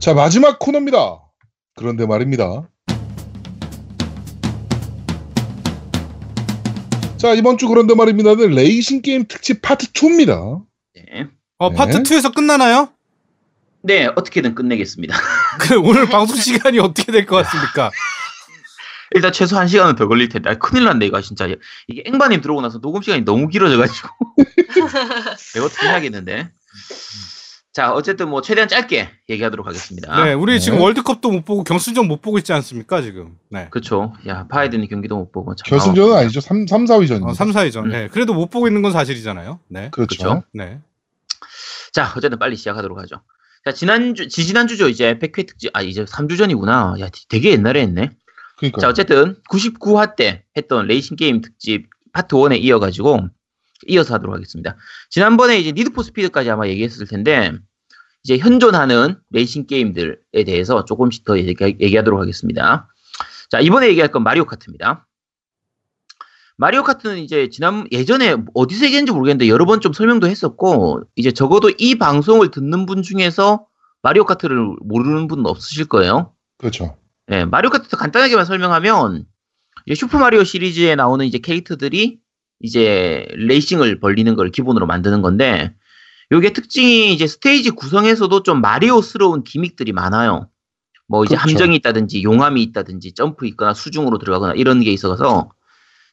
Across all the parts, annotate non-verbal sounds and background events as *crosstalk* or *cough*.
자, 마지막 코너입니다. 그런데 말입니다. 자, 이번 주 그런데 말입니다는 레이싱 게임 특집 파트 2입니다. 네. 어, 네. 파트 2에서 끝나나요? 네, 어떻게든 끝내겠습니다. *laughs* 그 오늘 방송 시간이 어떻게 될 것 같습니까? 일단 최소 한 시간은 더 걸릴 텐데. 아, 큰일 났네, 이거 진짜. 이게 앵바님 들어오고 나서 녹음 시간이 너무 길어져가지고. *laughs* 내가 어떻게 해야겠는데. 자, 어쨌든 뭐 최대한 짧게 얘기하도록 하겠습니다. 네, 우리 네. 지금 월드컵도 못 보고 결승전 못 보고 있지 않습니까, 지금? 네. 그쵸. 야, 봐야 되는 경기도 못 보고. 참 결승전은 마음 아니죠. 3, 3 4위전입니다. 어, 3, 4위전. 음. 네. 그래도 못 보고 있는 건 사실이잖아요. 네. 그렇죠. 그쵸. 네. 자, 어쨌든 빨리 시작하도록 하죠. 자, 지난주, 지지난주죠. 이제 100회 특집, 아, 이제 3주 전이구나. 야, 되게 옛날에 했네. 그러니까 자, 어쨌든 99화 때 했던 레이싱 게임 특집 파트 1에 이어 가지고 이어서 하도록 하겠습니다. 지난번에 이제 니드 포 스피드까지 아마 얘기했을 텐데 이제 현존하는 레이싱 게임들에 대해서 조금씩 더 얘기, 얘기 하도록 하겠습니다. 자, 이번에 얘기할 건 마리오 카트입니다. 마리오 카트는 이제 지난 예전에 어디서 얘기했는지 모르겠는데 여러 번 좀 설명도 했었고 이제 적어도 이 방송을 듣는 분 중에서 마리오 카트를 모르는 분은 없으실 거예요. 그렇죠. 예, 마리오 카트 간단하게만 설명하면 슈퍼 마리오 시리즈에 나오는 이제 캐릭터들이 이제 레이싱을 벌리는 걸 기본으로 만드는 건데 요게 특징이 이제 스테이지 구성에서도 좀 마리오스러운 gimmick들이 많아요. 뭐 이제 그렇죠. 함정이 있다든지 용암이 있다든지 점프 있거나 수중으로 들어가거나 이런 게 있어서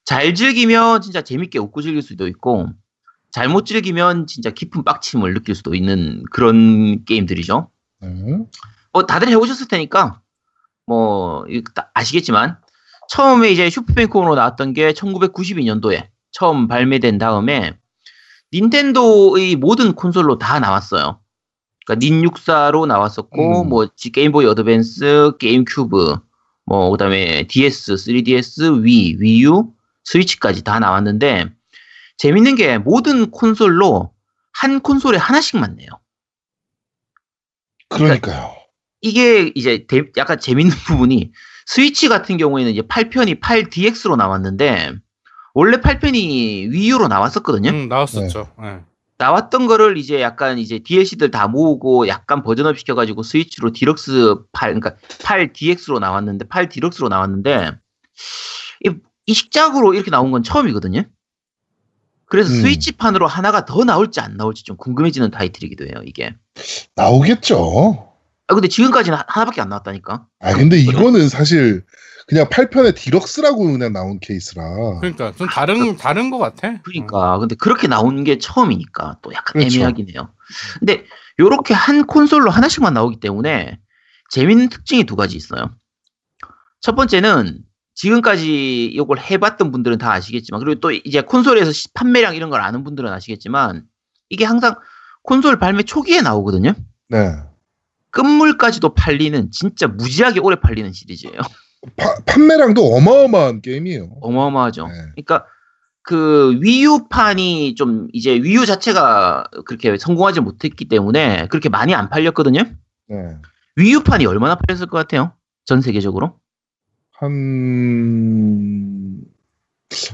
잘 즐기면 진짜 재밌게 웃고 즐길 수도 있고 잘못 즐기면 진짜 깊은 빡침을 느낄 수도 있는 그런 게임들이죠. 네. 뭐 다들 해보셨을 테니까 뭐 아시겠지만 처음에 이제 슈퍼패미컴으로 나왔던 게 1992년도에 처음 발매된 다음에 닌텐도의 모든 콘솔로 다 나왔어요. 그러니까 닌64로 나왔었고 음. 뭐 지- 게임보이 어드밴스, 게임 큐브, 뭐 그다음에 DS, 3DS, Wii, Wii U, 스위치까지 다 나왔는데 재밌는 게 모든 콘솔로 한 콘솔에 하나씩만 내요. 그러니까요. 이게 이제 대- 약간 재밌는 *laughs* 부분이 스위치 같은 경우에는 이제 8편이 8DX로 나왔는데 원래 8편이 Wii U로 나왔었거든요. 음, 나왔었죠. 네. 나왔던 거를 이제 약간 이제 DLC들 다 모으고 약간 버전업 시켜가지고 스위치로 디럭스 8, 그러니까 8DX로 나왔는데 8 디럭스로 나왔는데 이, 이 식작으로 이렇게 나온 건 처음이거든요. 그래서 음. 스위치판으로 하나가 더 나올지 안 나올지 좀 궁금해지는 타이틀이기도 해요, 이게. 나오겠죠. 아, 근데 지금까지는 하- 하나밖에 안 나왔다니까. 아 근데 이거는 사실 그냥 8편의 디럭스라고 그냥 나온 케이스라. 그러니까 좀 다른 다른 것 같아. 그러니까 근데 그렇게 나온 게 처음이니까 또 약간 그렇죠. 애매하긴 해요. 근데 요렇게 한 콘솔로 하나씩만 나오기 때문에 재밌는 특징이 두 가지 있어요. 첫 번째는 지금까지 이걸 해봤던 분들은 다 아시겠지만 그리고 또 이제 콘솔에서 시- 판매량 이런 걸 아는 분들은 아시겠지만 이게 항상 콘솔 발매 초기에 나오거든요. 네. 끝물까지도 팔리는 진짜 무지하게 오래 팔리는 시리즈예요. 파- 판매량도 어마어마한 게임이에요. 어마어마하죠. 네. 그러니까 그 위유판이 좀 이제 위유 자체가 그렇게 성공하지 못했기 때문에 그렇게 많이 안 팔렸거든요. 네. 위유판이 얼마나 팔렸을 것 같아요? 전 세계적으로? 한,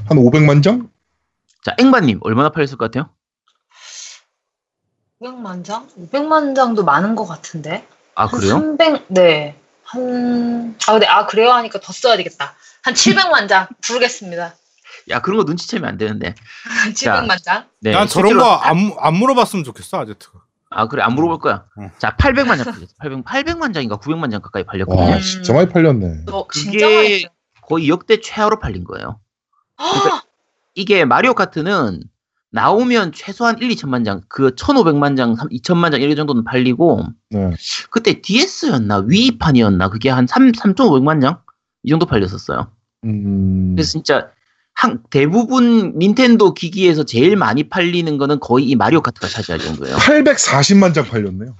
한 500만 장? 자, 앵바님 얼마나 팔렸을 것 같아요? 500만 장? 500만 장도 많은 것 같은데. 아한 그래요? 300, 네. 한, 아, 근데, 아, 그래요? 하니까 더 써야 되겠다. 한 700만 장 *laughs* 부르겠습니다. 야 그런 거 눈치채면 안 되는데. *laughs* 700만 장? 네, 난 저런 거 안 안 물어봤으면 좋겠어 아제트가. 아 그래 안 물어볼 거야. 응. 자 800만 장 팔렸어. 800 800만 장인가 900만 장 가까이 팔렸거든요. 와, 진짜 많이 팔렸네. 너 그게- 진짜 많이. 거의 역대 최하로 팔린 거예요. 아, *gasps* 이게 마리오 카트는 나오면 최소한 1, 2천만 장, 그 1,500만 장, 3, 2천만 장 이렇게 정도는 팔리고 네. 그때 DS였나 위판이었나 그게 한 3, 3,500만 장? 이 정도 팔렸었어요. 음, 그래서 진짜 한, 대부분 닌텐도 기기에서 제일 많이 팔리는 거는 거의 이 마리오 카트가 차지할 정도예요. 840만 장 팔렸네요.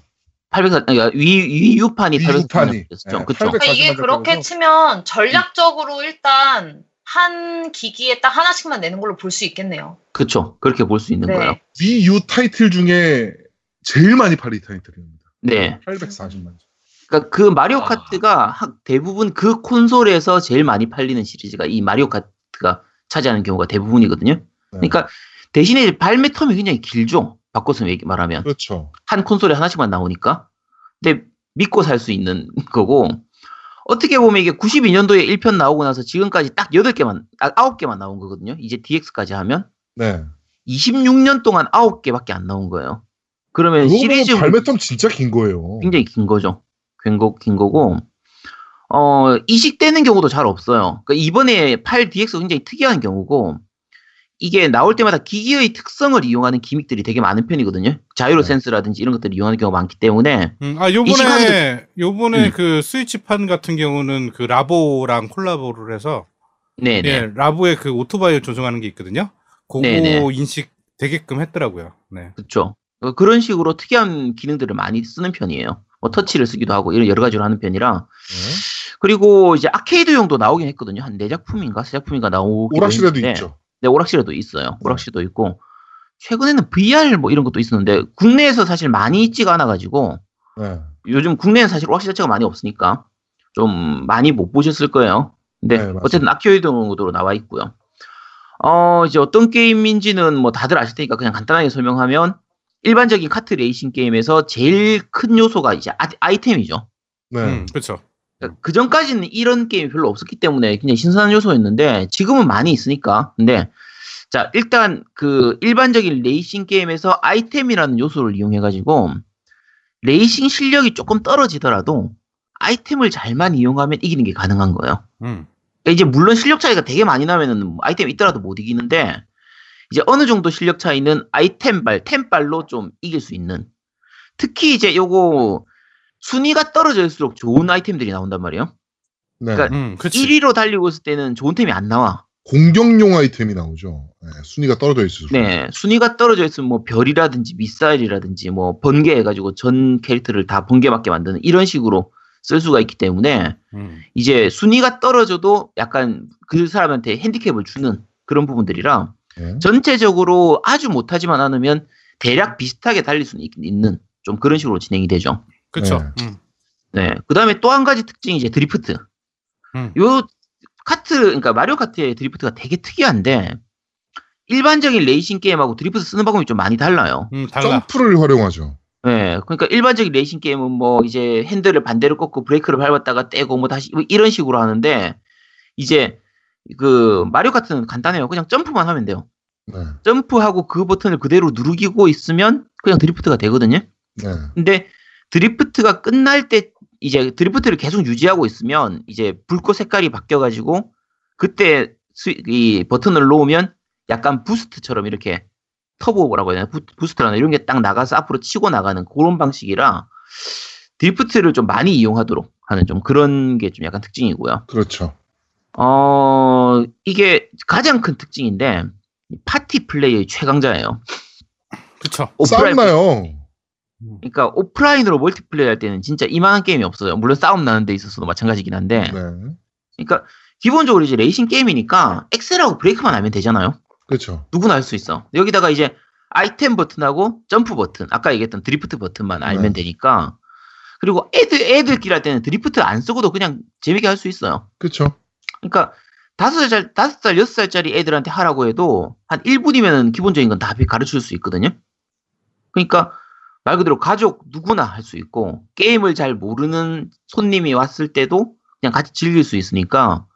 800, 그러니까 위, 위유판이 위유판이. 800만 장 팔렸죠. 네, 그쵸? 800 그러니까 이게 40만 장 그렇게 팔려서. 치면 전략적으로 일단 한 기기에 딱 하나씩만 내는 걸로 볼 수 있겠네요. 그쵸. 그렇게 볼 수 있는 네. 거예요. 위유 타이틀 중에 제일 많이 팔린 타이틀입니다. 네. 840만 장. 그러니까 그 마리오 아. 카트가 한- 대부분 그 콘솔에서 제일 많이 팔리는 시리즈가 이 마리오 카트가 차지하는 경우가 대부분이거든요. 네. 그러니까 대신에 발매 텀이 굉장히 길죠. 바꿔서 얘기 말하면 그렇죠. 한 콘솔에 하나씩만 나오니까. 근데 믿고 살 수 있는 거고 어떻게 보면 이게 92년도에 1편 나오고 나서 지금까지 딱 8개만 딱 9개만 나온 거거든요. 이제 DX까지 하면 네. 26년 동안 9개밖에 안 나온 거예요. 그러면 시리즈 발매텀 진짜 긴 거예요. 굉장히 긴 거죠. 긴, 거, 긴 거고, 어, 이식되는 경우도 잘 없어요. 그러니까 이번에 8DX 굉장히 특이한 경우고, 이게 나올 때마다 기기의 특성을 이용하는 기믹들이 되게 많은 편이거든요. 자이로 네. 센스라든지 이런 것들을 이용하는 경우가 많기 때문에, 음, 아 요번에 요번에 음. 그 스위치판 같은 경우는 그 라보랑 콜라보를 해서 네네. 예, 라보의 그 오토바이 조종하는 게 있거든요. 그거 네네. 인식 되게끔 했더라고요. 네. 그쵸. 어, 그런 식으로 특이한 기능들을 많이 쓰는 편이에요. 뭐 터치를 쓰기도 하고, 이런 여러 가지로 하는 편이라. 네. 그리고 이제 아케이드용도 나오긴 했거든요. 한 네 작품인가? 세 작품인가 나오고. 오락실에도 있죠. 네, 오락실에도 있어요. 오락실도 있고 최근에는 VR 뭐 이런 것도 있었는데 국내에서 사실 많이 있지가 않아가지고 네. 요즘 국내는 사실 오락실 자체가 많이 없으니까 좀 많이 못 보셨을 거예요. 근데 네. 어쨌든 아케이드용으로 나와 있고요. 어 이제 어떤 게임인지는 뭐 다들 아실 테니까 그냥 간단하게 설명하면 일반적인 카트 레이싱 게임에서 제일 큰 요소가 이제 아, 아이템이죠. 네. 음, 그렇죠. 그 전까지는 이런 게임이 별로 없었기 때문에 굉장히 신선한 요소였는데 지금은 많이 있으니까. 근데 자 일단 그 일반적인 레이싱 게임에서 아이템이라는 요소를 이용해 가지고 레이싱 실력이 조금 떨어지더라도 아이템을 잘만 이용하면 이기는 게 가능한 거예요. 음. 그러니까 이제 물론 실력 차이가 되게 많이 나면은 뭐 아이템이 있더라도 못 이기는데 이제 어느 정도 실력 차이는 아이템 발, 템발로 좀 이길 수 있는. 특히 이제 요거 순위가 떨어질수록 좋은 아이템들이 나온단 말이에요. 네. 그러니까 음, 그렇지. 1위로 달리고 있을 때는 좋은 템이 안 나와. 공격용 아이템이 나오죠. 네, 순위가 떨어져 있을수록. 네, 순위가 떨어져 있으면 뭐 별이라든지 미사일이라든지 뭐 번개해가지고 전 캐릭터를 다 번개맞게 만드는 이런 식으로 쓸 수가 있기 때문에 음. 이제 순위가 떨어져도 약간 그 사람한테 핸디캡을 주는 그런 부분들이라 네. 전체적으로 아주 못하지만 않으면 대략 비슷하게 달릴 수 있는 좀 그런 식으로 진행이 되죠. 그렇죠. 네. 음. 네. 그 다음에 또 한 가지 특징이 이제 드리프트. 음. 요 카트, 그러니까 마리오 카트의 드리프트가 되게 특이한데 일반적인 레이싱 게임하고 드리프트 쓰는 방법이 좀 많이 달라요. 음, 달라. 점프를 활용하죠. 네. 그러니까 일반적인 레이싱 게임은 뭐 이제 핸들을 반대로 꺾고 브레이크를 밟았다가 떼고 뭐 다시 뭐 이런 식으로 하는데 이제 그 마리오 카트는 간단해요. 그냥 점프만 하면 돼요. 네. 점프하고 그 버튼을 그대로 누르기고 있으면 그냥 드리프트가 되거든요. 네. 근데 드리프트가 끝날 때 이제 드리프트를 계속 유지하고 있으면 이제 불꽃 색깔이 바뀌어가지고 그때 스- 이 버튼을 놓으면 약간 boost처럼 이렇게 터보라고 해야 되나 부, boost라나 이런 게 딱 나가서 앞으로 치고 나가는 그런 방식이라 드리프트를 좀 많이 이용하도록 하는 좀 그런 게 좀 약간 특징이고요. 그렇죠. 어 이게 가장 큰 특징인데 이 파티 플레이의 최강자예요. 그렇죠. 싸움나요. 그러니까 오프라인으로 멀티플레이 할 때는 진짜 이만한 게임이 없어요. 물론 싸움 나는 데 있어서도 마찬가지긴 한데. 네. 그러니까 기본적으로 이제 레이싱 게임이니까 엑셀하고 브레이크만 알면 되잖아요. 그렇죠. 누구나 할 수 있어. 여기다가 이제 아이템 버튼하고 점프 버튼, 아까 얘기했던 드리프트 버튼만 알면 네. 되니까. 그리고 애들 애들끼리 할 때는 드리프트 안 쓰고도 그냥 재밌게 할 수 있어요. 그렇죠. 그러니까 다섯 살, 다섯 살, 여섯 살짜리 애들한테 하라고 해도 한 1분이면 기본적인 건 다 가르칠 수 있거든요. 그러니까 말 그대로 가족 누구나 할 수 있고 게임을 잘 모르는 손님이 왔을 때도 그냥 같이 즐길 수 있으니까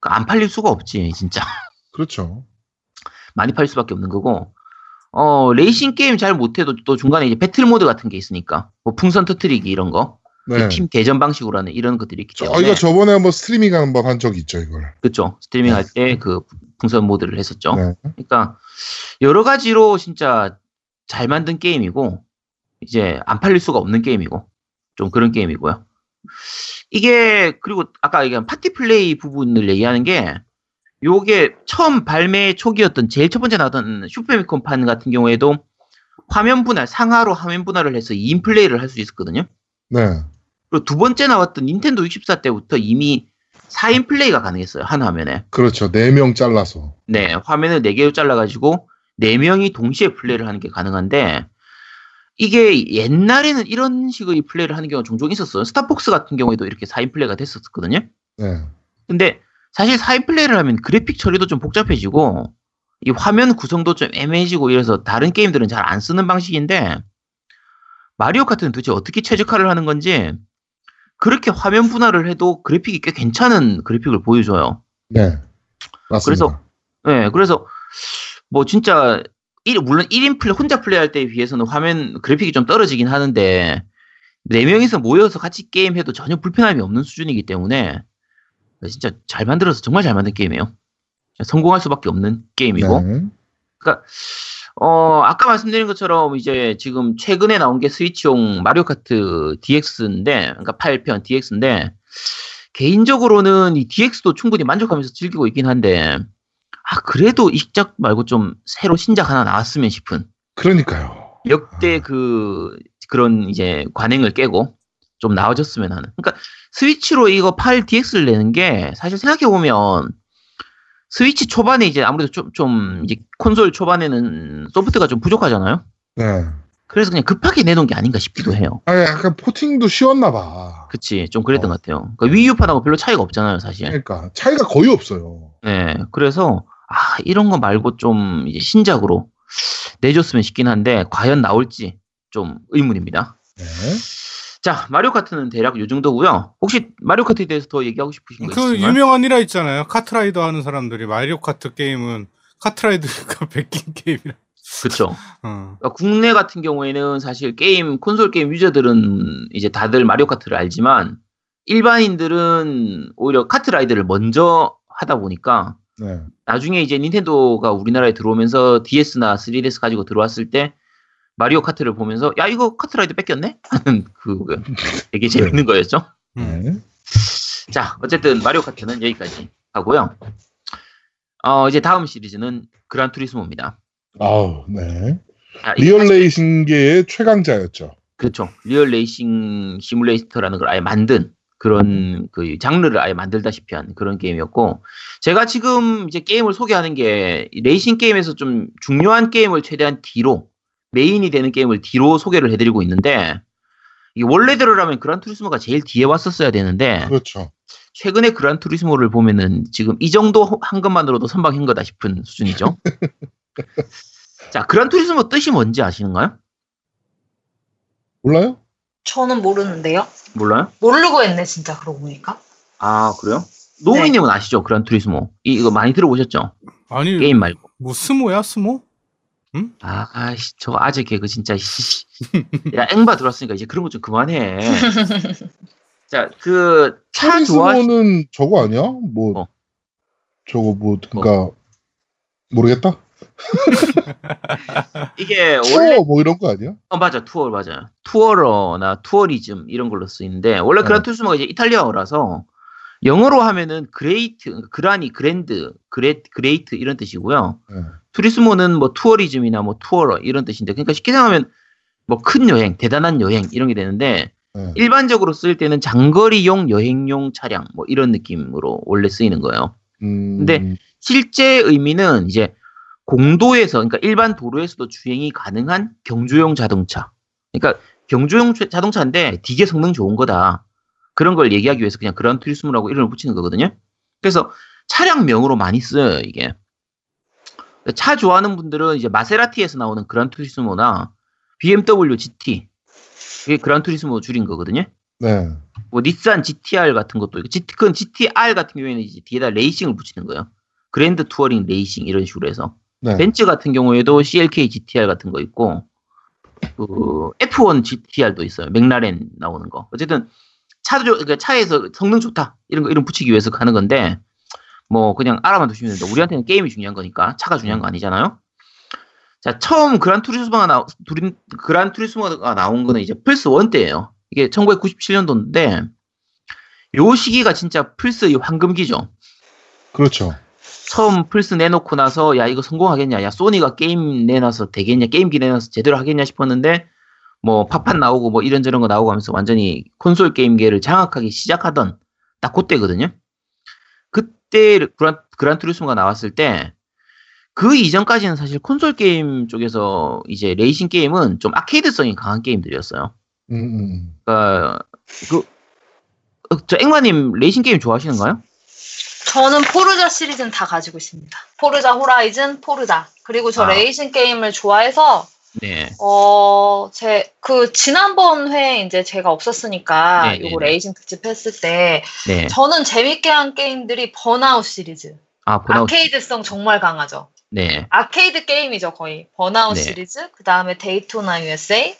그안 팔릴 수가 없지 진짜 *laughs* 그렇죠. 많이 팔릴 수밖에 없는 거고 어 레이싱 게임 잘 못해도 또 중간에 이제 배틀 모드 같은 게 있으니까 뭐 풍선 터트리기 이런 거 네. 팀 대전 방식으로 하는 이런 것들이 있기 때문에 저희가 저번에 한번 스트리밍 한번 한 적이 있죠, 이걸. 그쵸 스트리밍 할 때그 풍선 모드를 했었죠. 네. 그러니까 여러 가지로 진짜 잘 만든 게임이고 이제 안 팔릴 수가 없는 게임이고 좀 그런 게임이고요. 이게 그리고 아까 얘기한 파티 플레이 부분을 얘기하는 게 요게 처음 발매 초기였던 제일 첫 번째 나왔던 슈퍼패미컴판 같은 경우에도 화면 분할 상하로 화면 분할을 해서 2인 플레이를 할 수 있었거든요. 네. 그리고 두 번째 나왔던 닌텐도 64 때부터 이미 4인 플레이가 가능했어요. 한 화면에. 그렇죠. 네명 잘라서. 네, 화면을 4개로 잘라 가지고 4명이 동시에 플레이를 하는 게 가능한데 이게 옛날에는 이런 식의 플레이를 하는 경우가 종종 있었어요. 스타폭스 같은 경우에도 이렇게 4인 플레이가 됐었거든요. 네. 근데 사실 4인 플레이를 하면 그래픽 처리도 좀 복잡해지고 이 화면 구성도 좀 애매해지고 이래서 다른 게임들은 잘 안 쓰는 방식인데 마리오 카트는 도대체 어떻게 최적화를 하는 건지 그렇게 화면 분할을 해도 그래픽이 꽤 괜찮은 그래픽을 보여줘요. 네. 맞습니다. 그래서 네, 그래서 뭐 진짜 일- 물론 1인 플레이 혼자 플레이할 때에 비해서는 화면 그래픽이 좀 떨어지긴 하는데 네 명이서 모여서 같이 게임해도 전혀 불편함이 없는 수준이기 때문에 진짜 잘 만들어서 정말 잘 만든 게임이에요. 성공할 수밖에 없는 게임이고 네. 어, 아까 말씀드린 것처럼 이제 지금 최근에 나온 게 스위치용 마리오 카트 DX인데, 그러니까 8편 DX인데, 개인적으로는 이 DX도 충분히 만족하면서 즐기고 있긴 한데, 아, 그래도 이 작 말고 좀 새로 신작 하나 나왔으면 싶은, 그러니까요. 역대 그, 그런 이제 관행을 깨고 좀 나아졌으면 하는. 그러니까 스위치로 이거 8 DX를 내는 게 사실 생각해 보면, 스위치 초반에 이제 아무래도 좀, 좀, 이제 콘솔 초반에는 소프트가 좀 부족하잖아요? 네. 그래서 그냥 급하게 내놓은 게 아닌가 싶기도 해요. 아, 약간 포팅도 쉬웠나 봐. 그치. 좀 그랬던 어. 것 같아요. 그러니까 위유판하고 별로 차이가 없잖아요, 사실. 그러니까 차이가 거의 없어요. 네. 그래서, 아, 이런 거 말고 좀 이제 신작으로 내줬으면 싶긴 한데, 과연 나올지 좀 의문입니다. 네. 자, 마리오 카트는 대략 요 정도고요 혹시 마리오 카트에 대해서 더 얘기하고 싶으신 거 그? 유명한 일화 있잖아요. 카트라이더 하는 사람들이 마리오 카트 게임은 카트라이더가 *laughs* 베낀 게임이라. 그쵸. *laughs* 어. 그러니까 국내 같은 경우에는 사실 게임, 콘솔 게임 유저들은 이제 다들 마리오 카트를 알지만, 일반인들은 오히려 카트라이더를 먼저 하다 보니까, 네. 나중에 이제 닌텐도가 우리나라에 들어오면서 DS나 3DS 가지고 들어왔을 때 마리오 카트를 보면서 야 이거 카트라이더 베꼈네 *laughs* 하는 그 되게 재밌는 거였죠. 음. 네. 자 어쨌든 마리오 카트는 여기까지 하고요. 어 이제 다음 시리즈는 그란 투리스모입니다. 아우, 네. 자, 이게 리얼 레이싱계의 최강자였죠. 그렇죠. 리얼 레이싱 시뮬레이터라는 걸 아예 만든 그런 그 장르를 아예 만들다시피 한 그런 게임이었고 제가 지금 이제 게임을 소개하는 게이 레이싱 게임에서 좀 중요한 게임을 최대한 뒤로 메인이 되는 게임을 뒤로 소개를 해드리고 있는데 이게 원래대로라면 그란 투리스모가 제일 뒤에 왔었어야 되는데 그렇죠. 최근에 그란 투리스모를 보면은 지금 이 정도 한 것만으로도 선방한 거다 싶은 수준이죠. *laughs* 자, 그란 투리스모 뜻이 뭔지 아시는가요? 몰라요? 저는 모르는데요. 몰라요? 모르고 했네, 진짜, 그러고 보니까. 아 그래요? 노우미님은 아시죠? 그란 투리스모 이, 이거 많이 들어보셨죠? 아니 게임 말고 뭐 스모야 스모? 아 아이씨 저거 아재 개그 진짜 씨. 야 앵바 들어왔으니까 이제 그런 거 좀 그만해 *laughs* 자 그차 좋아하시 차리스모는 저거 아니야? 뭐 어. 저거 뭐 그러니까 모르겠다. *laughs* 이게 투어 원래 뭐 이런 거 아니야? 어 맞아 투어 맞아요 투어러나 투어리즘 이런 걸로 쓰이는데 원래 네. 그란 투리스모가 이제 이탈리아어라서 영어로 하면은 great 그란이 grand 그레 great 이런 뜻이고요 네. 투리스모는 뭐 tourism이나 뭐 tourer 이런 뜻인데 그러니까 쉽게 생각하면 뭐 큰 여행, 대단한 여행 이런 게 되는데 네. 일반적으로 쓸 때는 장거리용 여행용 차량 뭐 이런 느낌으로 원래 쓰이는 거예요. 음, 근데 실제 의미는 이제 공도에서 그러니까 일반 도로에서도 주행이 가능한 경주용 자동차. 그러니까 경주용 자- 자동차인데 되게 성능 좋은 거다. 그런 걸 얘기하기 위해서 그냥 그란 투리스모라고 이름을 붙이는 거거든요. 그래서 차량명으로 많이 쓰여요, 이게. 차 좋아하는 분들은 이제 마세라티에서 나오는 그란 투리스모나 BMW GT 이게 그란 투리스모 줄인 거거든요. 네. 뭐 닛산 GTR 같은 것도 있고, GT, 그건 GTR 같은 경우에는 이제 뒤에다 레이싱을 붙이는 거예요. grand touring racing 이런 식으로 해서 네. 벤츠 같은 경우에도 CLK GTR 같은 거 있고 그 F1 GTR도 있어요. McLaren 나오는 거. 어쨌든 차도 좋- 그러니까 차에서 성능 좋다 이런 거 이름 붙이기 위해서 가는 건데 뭐 그냥 알아만 두시면 된다. 우리한테는 게임이 중요한 거니까 차가 중요한 거 아니잖아요. 자 처음 Gran Turismo가 나 두린- Gran Turismo가 나온 거는 이제 플스 1 때예요. 이게 1997년도인데 요 시기가 진짜 플스의 황금기죠. 그렇죠. 처음 플스 내놓고 나서 야 이거 성공하겠냐 야 소니가 게임 내놔서 되겠냐 게임기 내놔서 제대로 하겠냐 싶었는데 뭐 파판 나오고 뭐 이런저런 거 나오고 하면서 완전히 콘솔 게임계를 장악하기 시작하던 딱 그때거든요 그때 Gran, Gran Turismo가 나왔을 때 그 이전까지는 사실 콘솔 게임 쪽에서 이제 레이싱 게임은 좀 아케이드성이 강한 게임들이었어요 음, 음. 그러니까 그, 어, 저 앵마님 레이싱 게임 좋아하시는가요? 저는 Forza 시리즈는 다 가지고 있습니다. Forza Horizon, Forza. 그리고 저 아. 레이싱 게임을 좋아해서 네. 어, 제, 그, 지난번 회 이제 제가 없었으니까, 네, 네, 요거 네. 레이싱 특집 했을 때, 네. 저는 재밌게 한 게임들이 번아웃 시리즈. 아, 번아웃. 아케이드성 정말 강하죠. 네. 아케이드 게임이죠, 거의. 번아웃 네. 시리즈, 그 다음에 Daytona USA,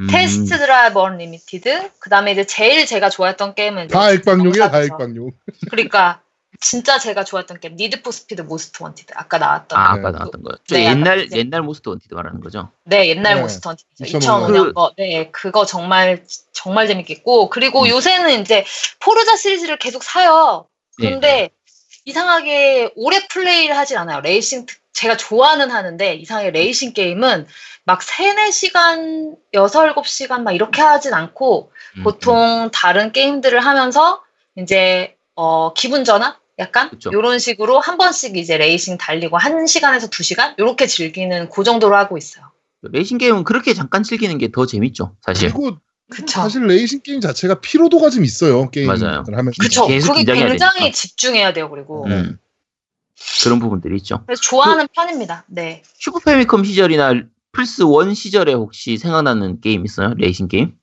음, Test Drive Unlimited, 그 다음에 이제 제일 제가 좋아했던 게임은 이제 다 엑박용이야, 다 정사죠. 엑박용. 그러니까, 진짜 제가 좋아했던 게임, Need for Speed Most Wanted. 아까 나왔던. 아, 네. 아까 나왔던 거요. 저 네, 옛날 아까 옛날 Most Wanted 말하는 거죠. 네, 옛날 네. Most Wanted. 2005 2005년 그- 거. 네, 그거 정말, 정말 재밌었고, 그리고 음. 요새는 이제 Forza 시리즈를 계속 사요. 네. 근데 이상하게 오래 플레이를 하진 않아요. 레이싱, 특- 제가 좋아는 하는데, 이상하게 레이싱 게임은 막 3, 4시간, 6, 7시간 막 이렇게 하진 않고, 음, 보통 다른 게임들을 하면서 이제 어 기분 전환 약간 그쵸. 이런 식으로 한 번씩 이제 레이싱 달리고 한 시간에서 두 시간 이렇게 즐기는 그 정도로 하고 있어요. 레이싱 게임은 그렇게 잠깐 즐기는 게 더 재밌죠, 사실. 그리고 그쵸. 사실 레이싱 게임 자체가 피로도가 좀 있어요. 게임을 맞아요. 하면서. 그쵸. 계속 그게 굉장히 되니까. 집중해야 돼요. 그리고 음. 그런 부분들이 있죠. 그래서 좋아하는 편입니다. 네. 슈퍼 패미컴 시절이나 플스 1 시절에 혹시 생각나는 게임 있어요? 레이싱 게임?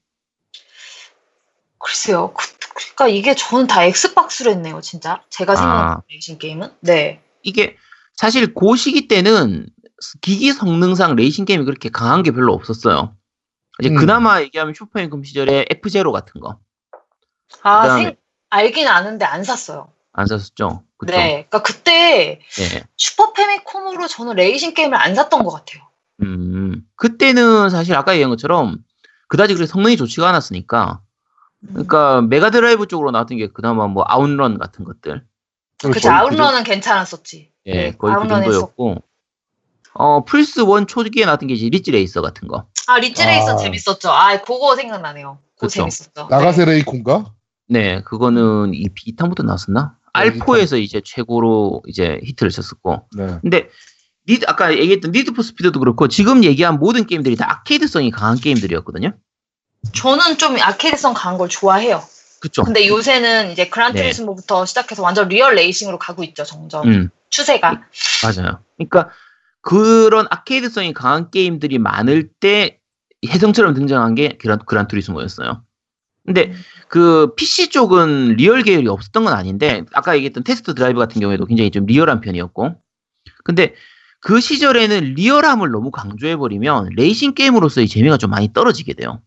글쎄요. 그, 그러니까 이게 저는 다 Xbox로 했네요. 진짜 제가 생각하는 아. 레이싱 게임은 네. 이게 사실 그 시기 때는 기기 성능상 레이싱 게임이 그렇게 강한 게 별로 없었어요. 이제 음. 그나마 얘기하면 슈퍼 패미컴 시절에 F0 같은 거 아나 생, 알긴 아는데 안 샀어요. 샀었죠. 그쵸? 네. 그러니까 그때 네. 슈퍼 패미콤으로 저는 레이싱 게임을 안 샀던 것 같아요. 음, 그때는 사실 아까 얘기한 것처럼 그다지 그렇게 성능이 좋지가 않았으니까 그러니까 메가드라이브 쪽으로 나왔던 게 그나마 뭐 OutRun 같은 것들 그치 거의 OutRun은 괜찮았었지. 예, 네, 거의 그 OutRun 정도였고 어 플스 1 초기에 나왔던 게 이제 Ridge Racer 같은 거 아 Ridge Racer 아. 재밌었죠. 아 그거 생각나네요. 그거 그쵸. 재밌었죠. 나가세 레이콘가? 네, 그거는 이 2탄부터 나왔었나? 네, R4에서 이제 최고로 이제 히트를 쳤었고. 네. 근데 니드 아까 얘기했던 Need for Speed도 그렇고 지금 얘기한 모든 게임들이 다 아케이드성이 강한 게임들이었거든요. 네. 저는 좀 아케이드성 강한 걸 좋아해요. 그쵸? 근데 요새는 이제 네. Gran Turismo부터 시작해서 완전 real racing으로 가고 있죠. 점점 음, 추세가. 맞아요. 그러니까 그런 아케이드성이 강한 게임들이 많을 때 혜성처럼 등장한 게 Gran, Gran Turismo였어요. 근데 그 PC 쪽은 real 계열이 없었던 건 아닌데 아까 얘기했던 Test Drive 같은 경우에도 굉장히 좀 리얼한 편이었고 근데 그 시절에는 리얼함을 너무 강조해버리면 레이싱 게임으로서의 재미가 좀 많이 떨어지게 돼요.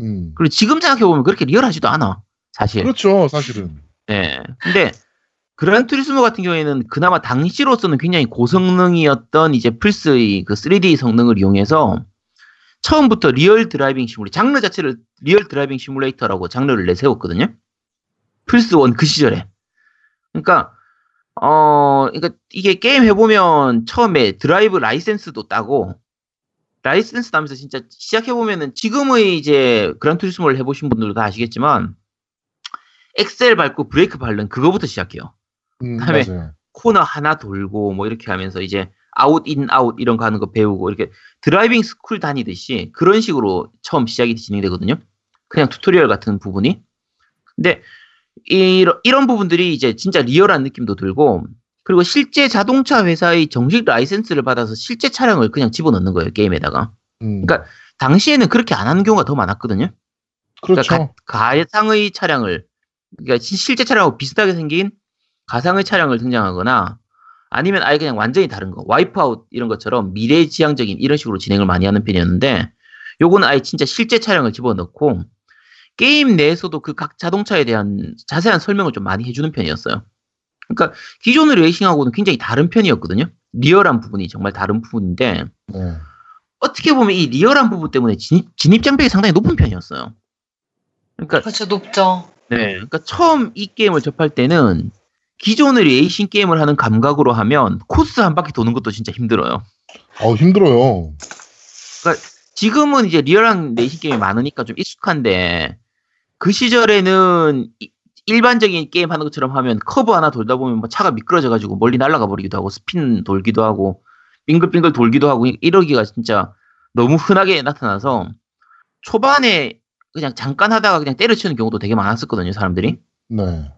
음. 그리고 지금 생각해보면 그렇게 리얼하지도 않아. 사실. 그렇죠, 사실은. 네. 근데 Gran Turismo 같은 경우에는 그나마 당시로서는 굉장히 고성능이었던 이제 플스의 그 3D 성능을 이용해서 처음부터 real driving simulator, 장르 자체를 real driving simulator라고 장르를 내세웠거든요. 플스 1 그 시절에. 그러니까 어, 그러니까 이게 게임 해보면 처음에 드라이브 라이센스도 따고 라이센스 따면서 진짜 시작해보면은 지금의 이제 Gran Turismo를 해보신 분들도 다 아시겠지만 엑셀 밟고 브레이크 밟는 그거부터 시작해요. 음, 다음에 맞아요. 코너 하나 돌고 뭐 이렇게 하면서 이제 아웃 인 아웃 이런 거 하는 거 배우고 이렇게 driving school 다니듯이 그런 식으로 처음 시작이 진행되거든요. 그냥 튜토리얼 같은 부분이. 근데 이런, 이런 부분들이 이제 진짜 리얼한 느낌도 들고 그리고 실제 자동차 회사의 정식 라이센스를 받아서 실제 차량을 그냥 집어넣는 거예요 게임에다가. 음, 그러니까 당시에는 그렇게 안 하는 경우가 더 많았거든요. 그렇죠. 그러니까 가, 가상의 차량을 그러니까 시- 실제 차량하고 비슷하게 생긴 가상의 차량을 등장하거나 아니면 아예 그냥 완전히 다른 거 Wipeout 이런 것처럼 미래지향적인 이런 식으로 진행을 많이 하는 편이었는데 요거는 아예 진짜 실제 차량을 집어넣고 게임 내에서도 그 각 자동차에 대한 자세한 설명을 좀 많이 해주는 편이었어요. 그러니까 기존의 레이싱하고는 굉장히 다른 편이었거든요. 리얼한 부분이 정말 다른 부분인데 네. 어떻게 보면 이 리얼한 부분 때문에 진입, 진입 장벽이 상당히 높은 편이었어요. 그러니까 그렇죠, 높죠. 네, 그러니까 처음 이 게임을 접할 때는 기존의 레이싱 게임을 하는 감각으로 하면 코스 한 바퀴 도는 것도 진짜 힘들어요. 어, 힘들어요. 지금은 이제 리얼한 레이싱 게임이 많으니까 좀 익숙한데 그 시절에는 이- 일반적인 게임 하는 것처럼 하면 커브 하나 돌다 보면 뭐 차가 미끄러져가지고 멀리 날아가 버리기도 하고 스핀 돌기도 하고 빙글빙글 돌기도 하고 이- 이러기가 진짜 너무 흔하게 나타나서 초반에 그냥 잠깐 하다가 그냥 때려치는 경우도 되게 많았었거든요 사람들이. 네.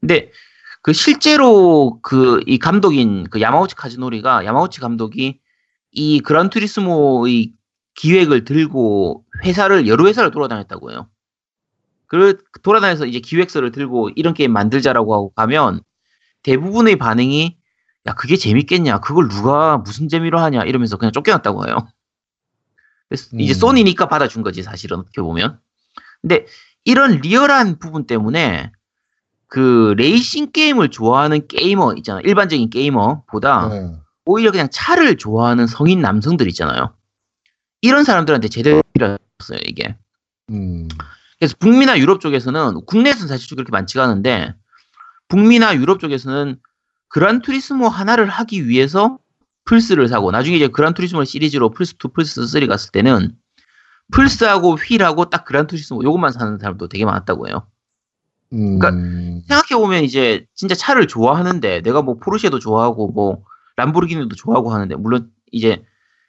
근데 그 실제로 그 이 감독인 그 야마우치 카즈노리가 야마우치 감독이 이 그란 투리스모의 기획을 들고 회사를 여러 회사를 돌아다녔다고 해요. 그 돌아다녀서 이제 기획서를 들고 이런 게임 만들자라고 하고 가면 대부분의 반응이 야 그게 재밌겠냐 그걸 누가 무슨 재미로 하냐 이러면서 그냥 쫓겨났다고 해요. 그래서 이제 음. 소니니까 받아준 거지 사실은 어떻게 보면. 근데 이런 리얼한 부분 때문에 그 레이싱 게임을 좋아하는 게이머 있잖아 일반적인 게이머보다 네. 오히려 그냥 차를 좋아하는 성인 남성들 있잖아요. 이런 사람들한테 제대로 일었어요 이게. 음. 그래서 북미나 유럽 쪽에서는 국내에서는 사실 그렇게 많지가 않은데 북미나 유럽 쪽에서는 그란 투리스모 하나를 하기 위해서 플스를 사고 나중에 이제 그란 투리스모 시리즈로 플스 2, 플스 3 갔을 때는 플스하고 휠하고 딱 그란 투리스모 요것만 사는 사람도 되게 많았다고 해요. 음. 생각해 보면 이제 진짜 차를 좋아하는데 내가 뭐 포르쉐도 좋아하고 뭐 람보르기니도 좋아하고 하는데 물론 이제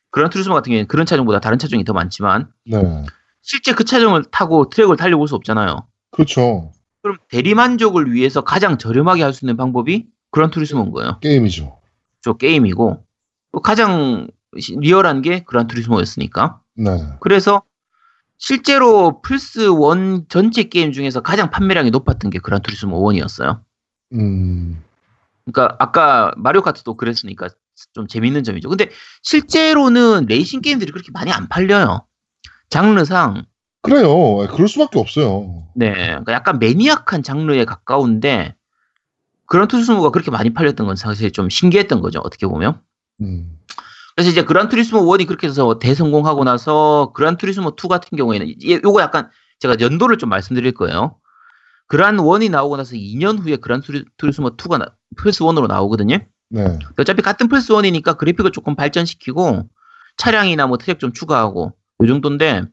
그란 투리스모 같은 경우에는 그런 차종보다 다른 차종이 더 많지만 네. 실제 그 차종을 타고 트랙을 달려볼 수 없잖아요. 그렇죠. 그럼 대리만족을 위해서 가장 저렴하게 할 수 있는 방법이 그란 투리스모인 거예요. 게임이죠. 저 게임이고 또 가장 시- 리얼한 게 그란 투리스모였으니까. 네. 그래서 실제로 플스 1 전체 게임 중에서 가장 판매량이 높았던 게 그란 투리스모 1이었어요. 음. 그러니까 아까 마리오 카트도 그랬으니까 좀 재밌는 점이죠. 근데 실제로는 레이싱 게임들이 그렇게 많이 안 팔려요. 장르상 그래요. 그럴 수밖에 없어요. 네, 그러니까 약간 매니악한 장르에 가까운데 그란 투리스모가 그렇게 많이 팔렸던 건 사실 좀 신기했던 거죠. 어떻게 보면. 음. 그래서 이제 그란 투리스모 1이 그렇게 해서 대성공하고 나서 그란 투리스모 2 같은 경우에는 이- 요거 약간 제가 연도를 좀 말씀드릴 거예요. 그란 1이 나오고 나서 2년 후에 그란 투리, 투리스모 2가 나, 플스 1으로 나오거든요. 네. 어차피 같은 플스 1이니까 그래픽을 조금 발전시키고 차량이나 뭐 트랙 좀 추가하고 요 정도인데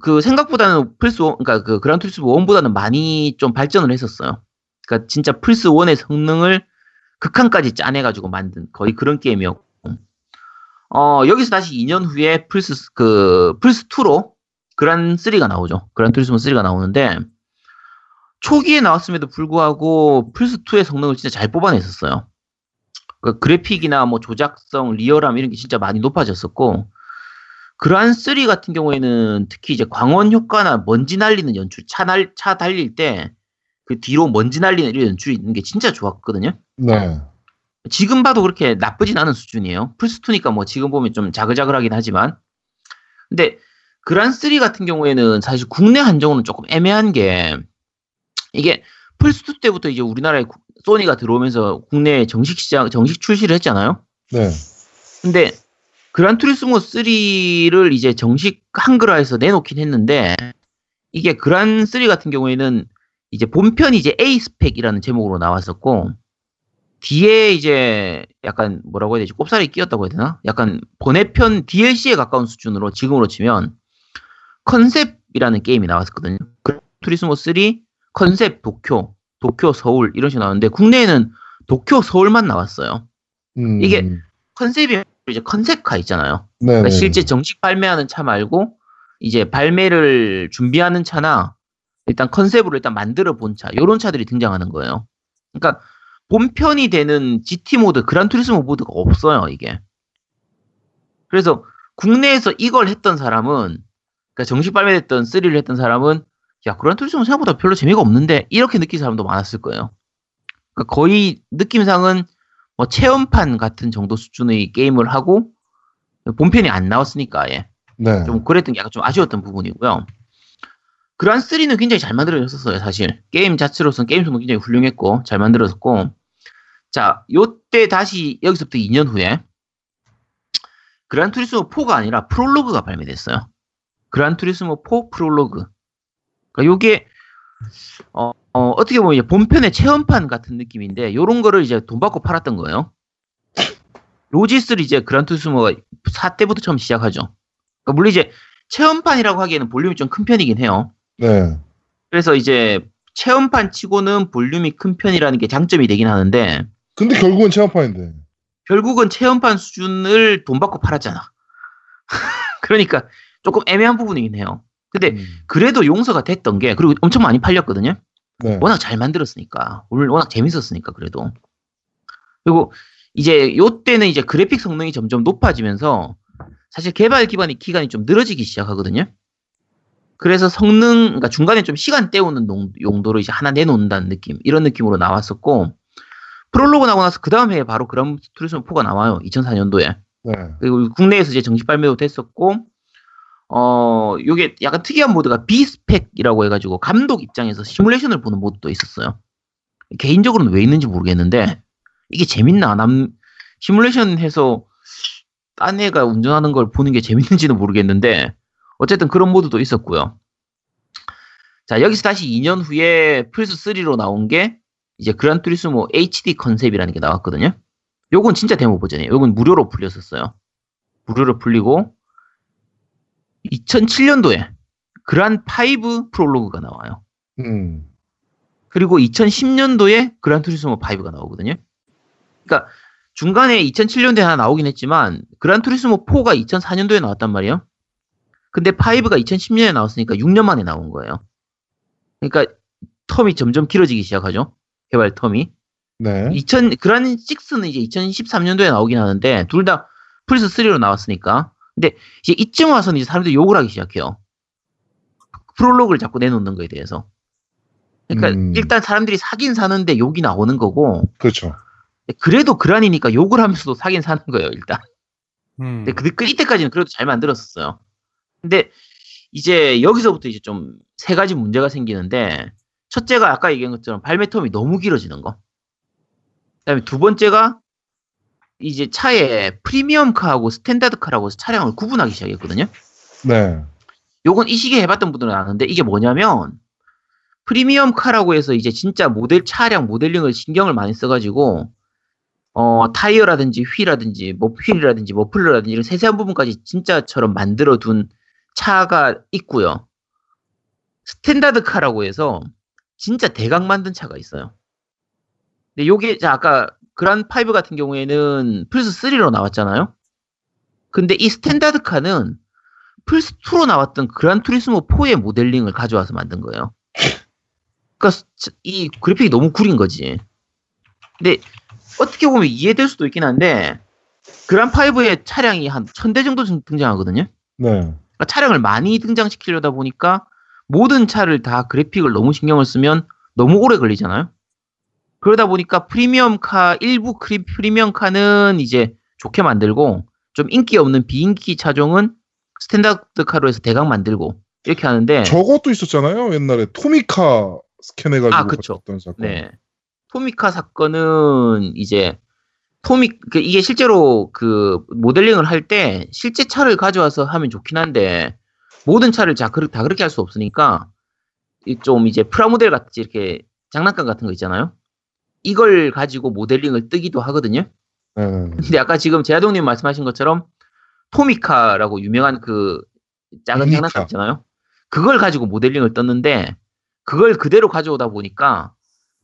그 생각보다는 플스 1, 그러니까 그 그란 투리스모 1보다는 많이 좀 발전을 했었어요. 그러니까 진짜 플스 1의 성능을 극한까지 짜내가지고 만든 거의 그런 게임이었고 어 여기서 다시 2년 후에 플스 그 플스 2로 그란 3가 나오죠. 그란 투리스모 3가 나오는데 초기에 나왔음에도 불구하고 플스 2의 성능을 진짜 잘 뽑아냈었어요. 그 그래픽이나 뭐 조작성, 리얼함 이런 게 진짜 많이 높아졌었고 그란 3 같은 경우에는 특히 이제 광원 효과나 먼지 날리는 연출, 차, 날, 차 달릴 때 그 뒤로 먼지 날리는 이런 연출이 있는 게 진짜 좋았거든요. 네. 지금 봐도 그렇게 나쁘진 않은 수준이에요. 플스2니까 뭐 지금 보면 좀 자글자글하긴 하지만. 근데 그란3 같은 경우에는 사실 국내 한정으로는 조금 애매한 게 이게 플스2 때부터 이제 우리나라에 구- 소니가 들어오면서 국내에 정식 시장, 정식 출시를 했잖아요. 네. 근데 그란 투리스모 3를 이제 정식 한글화해서 내놓긴 했는데 이게 그란 3 같은 경우에는 이제 본편이 이제 A Spec이라는 제목으로 나왔었고 뒤에 이제 약간 뭐라고 해야 되지 꼽살이 끼었다고 해야 되나? 약간 번외편 DLC에 가까운 수준으로 지금으로 치면 컨셉이라는 게임이 나왔었거든요. 그란 투리스모 3 컨셉 도쿄, 도쿄 서울 이런 식으로 나왔는데 국내에는 도쿄 서울만 나왔어요. 음. 이게 컨셉이 이제 컨셉카 있잖아요. 네. 그러니까 실제 정식 발매하는 차 말고 이제 발매를 준비하는 차나 일단 컨셉으로 일단 만들어 본 차, 요런 차들이 등장하는 거예요. 그러니까 본편이 되는 GT 모드, 그란 투리스모 모드가 없어요, 이게. 그래서 국내에서 이걸 했던 사람은 그러니까 정식 발매됐던 3를 했던 사람은 야, 그란 투리스모 생각보다 별로 재미가 없는데 이렇게 느낀 사람도 많았을 거예요. 그러니까 거의 느낌상은 뭐 체험판 같은 정도 수준의 게임을 하고 본편이 안 나왔으니까 아예 네. 좀 그랬던 게 약간 좀 아쉬웠던 부분이고요. 그란 3는 굉장히 잘 만들어졌었어요, 사실. 게임 자체로서는 게임 성도 굉장히 훌륭했고 잘 만들어졌고 자, 요때 다시 여기서부터 2년 후에 그란 투리스모 4가 아니라 프롤로그가 발매됐어요. 그란 투리스모 4 프롤로그. 그러니까 요게 어, 어, 떻게 보면 이제 본편의 체험판 같은 느낌인데 요런 거를 이제 돈 받고 팔았던 거예요. 로지스를 이제 그란 투리스모가 4 때부터 처음 시작하죠. 그러니까 물론 이제 체험판이라고 하기에는 볼륨이 좀 큰 편이긴 해요. 네. 그래서 이제 체험판 치고는 볼륨이 큰 편이라는 게 장점이 되긴 하는데 근데 결국은 체험판인데. 결국은 체험판 수준을 돈 받고 팔았잖아. *laughs* 그러니까 조금 애매한 부분이긴 해요. 근데 음. 그래도 용서가 됐던 게 그리고 엄청 많이 팔렸거든요. 네. 워낙 잘 만들었으니까 오늘 워낙 재밌었으니까 그래도 그리고 이제 요때는 이제 그래픽 성능이 점점 높아지면서 사실 개발 기반이 기간이 좀 늘어지기 시작하거든요. 그래서 성능, 그러니까 중간에 좀 시간 때우는 농- 용도로 이제 하나 내놓는다는 느낌, 이런 느낌으로 나왔었고, 프롤로그 나고 나서 그 다음 해에 바로 그란 투리스모 4가 나와요. 2004년도에. 네. 그리고 국내에서 이제 정식 발매도 됐었고, 어, 요게 약간 특이한 모드가 비스펙이라고 해가지고 감독 입장에서 시뮬레이션을 보는 모드도 있었어요. 개인적으로는 왜 있는지 모르겠는데, 이게 재밌나? 남, 시뮬레이션 해서 딴 애가 운전하는 걸 보는 게 재밌는지는 모르겠는데, 어쨌든 그런 모드도 있었고요. 자, 여기서 다시 2년 후에 플스 3로 나온 게, 이제 그란 투리스모 HD 컨셉이라는 게 나왔거든요. 요건 진짜 데모 버전이에요. 요건 무료로 풀렸었어요. 무료로 풀리고 2007년도에 그란 5 프롤로그가 나와요. 음. 그리고 2010년도에 그란 투리스모 5가 나오거든요. 그러니까 중간에 2007년도에 하나 나오긴 했지만 그란 투리스모 4가 2004년도에 나왔단 말이에요. 근데 5가 2010년에 나왔으니까 6년 만에 나온 거예요. 그러니까 텀이 점점 길어지기 시작하죠. 개발 텀이. 네. 2000 그란 6는 이제 2013년도에 나오긴 하는데 둘 다 플스 3로 나왔으니까. 근데 이제 이쯤 와서는 이제 사람들이 욕을 하기 시작해요. 프롤로그를 자꾸 내놓는 거에 대해서. 그러니까 음. 일단 사람들이 사긴 사는데 욕이 나오는 거고 그렇죠. 그래도 그란이니까 욕을 하면서도 사긴 사는 거예요 일단. 음. 근데 그, 그 이때까지는 그래도 잘 만들었었어요. 근데 이제 여기서부터 이제 좀 세 가지 문제가 생기는데 첫째가 아까 얘기한 것처럼 발매 텀이 너무 길어지는 거. 그다음에 두 번째가 이제 차에 premium car하고 standard car라고 해서 차량을 구분하기 시작했거든요. 네. 요건 이 시기에 해봤던 분들은 아는데 이게 뭐냐면 premium car라고 해서 이제 진짜 모델 차량 모델링을 신경을 많이 써가지고 어 타이어라든지 휠이라든지 뭐 휠이라든지 머플러라든지 이런 세세한 부분까지 진짜처럼 만들어둔 차가 있고요. standard car라고 해서 진짜 대강 만든 차가 있어요. 근데 요게 자, 아까 그란 5 같은 경우에는 플스 3로 나왔잖아요. 근데 이 standard car는 플스 2로 나왔던 그란 투리스모 4의 모델링을 가져와서 만든 거예요. 그러니까 스- 이 그래픽이 너무 구린 거지. 근데 어떻게 보면 이해될 수도 있긴 한데 그란 5의 차량이 한 1000대 정도 등- 등장하거든요. 네. 그러니까 차량을 많이 등장시키려다 보니까 모든 차를 다 그래픽을 너무 신경을 쓰면 너무 오래 걸리잖아요. 그러다 보니까 premium car 일부 크리- premium car는 이제 좋게 만들고 좀 인기 없는 비인기 차종은 standard car로 해서 대강 만들고 이렇게 하는데 저것도 있었잖아요. 옛날에 토미카 스캔해가지고 아, 그쵸. 봤던 사건. 네. 토미카 사건은 이제 토미 그 이게 실제로 그 모델링을 할 때 실제 차를 가져와서 하면 좋긴 한데 모든 차를 다 그렇게 할 수 없으니까 이좀 이제 프라모델 같이 이렇게 장난감 같은 거 있잖아요. 이걸 가지고 모델링을 뜨기도 하거든요. 네. 근데 아까 지금 제아동님 말씀하신 것처럼 토미카라고 유명한 그 작은 미니카. 장난감 있잖아요. 그걸 가지고 모델링을 떴는데 그걸 그대로 가져오다 보니까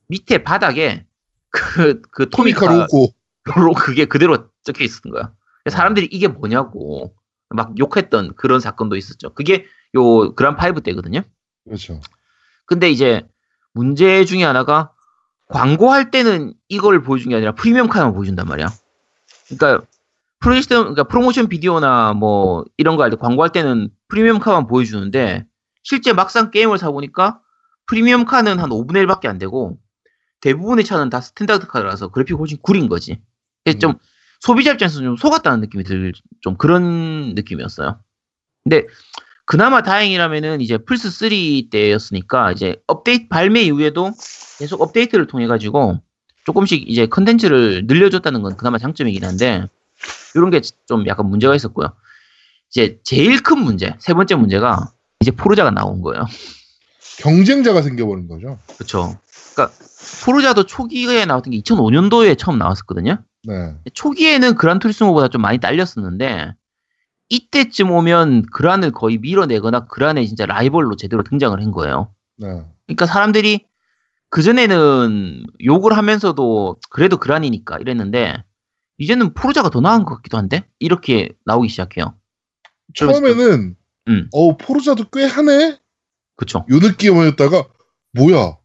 밑에 바닥에 그, 그 토미카 토미카 로고. 로 그게 그대로 적혀 있었던 거야. 사람들이 이게 뭐냐고 막 욕했던 그런 사건도 있었죠. 그게 요 그란 five 때거든요. 그렇죠. 근데 이제 문제 중에 하나가 광고할 때는 이걸 보여준 게 아니라 premium car만 보여준단 말이야. 그러니까 프로젝션, 그러니까 프로모션 비디오나 뭐 이런 거 할 때 광고할 때는 premium car만 보여주는데 실제 막상 게임을 사보니까 premium car는 한 5분의 1밖에 안 되고 대부분의 차는 다 standard car라서 그래픽 훨씬 구린 거지. 좀 소비자 입장에서 좀 속았다는 느낌이 들 좀 그런 느낌이었어요. 근데 그나마 다행이라면은 이제 플스 3 때였으니까 이제 업데이트 발매 이후에도 계속 업데이트를 통해 가지고 조금씩 이제 컨텐츠를 늘려줬다는 건 그나마 장점이긴 한데 이런 게 좀 약간 문제가 있었고요. 이제 제일 큰 문제 세 번째 문제가 이제 포르자가 나온 거예요. 경쟁자가 생겨버린 거죠. 그렇죠. 그러니까 포르자도 초기에 나왔던 게 2005년도에 처음 나왔었거든요. 네. 초기에는 그란 투리스모보다 좀 많이 딸렸었는데 이때쯤 오면 그란을 거의 밀어내거나 그란의 진짜 라이벌로 제대로 등장을 한 거예요. 네. 그러니까 사람들이 그전에는 욕을 하면서도 그래도 그란이니까 이랬는데 이제는 포르자가 더 나은 것 같기도 한데 이렇게 나오기 시작해요. 처음에는 음. 어 포르자도 꽤 하네. 그쵸? 요 느낌이었다가 뭐야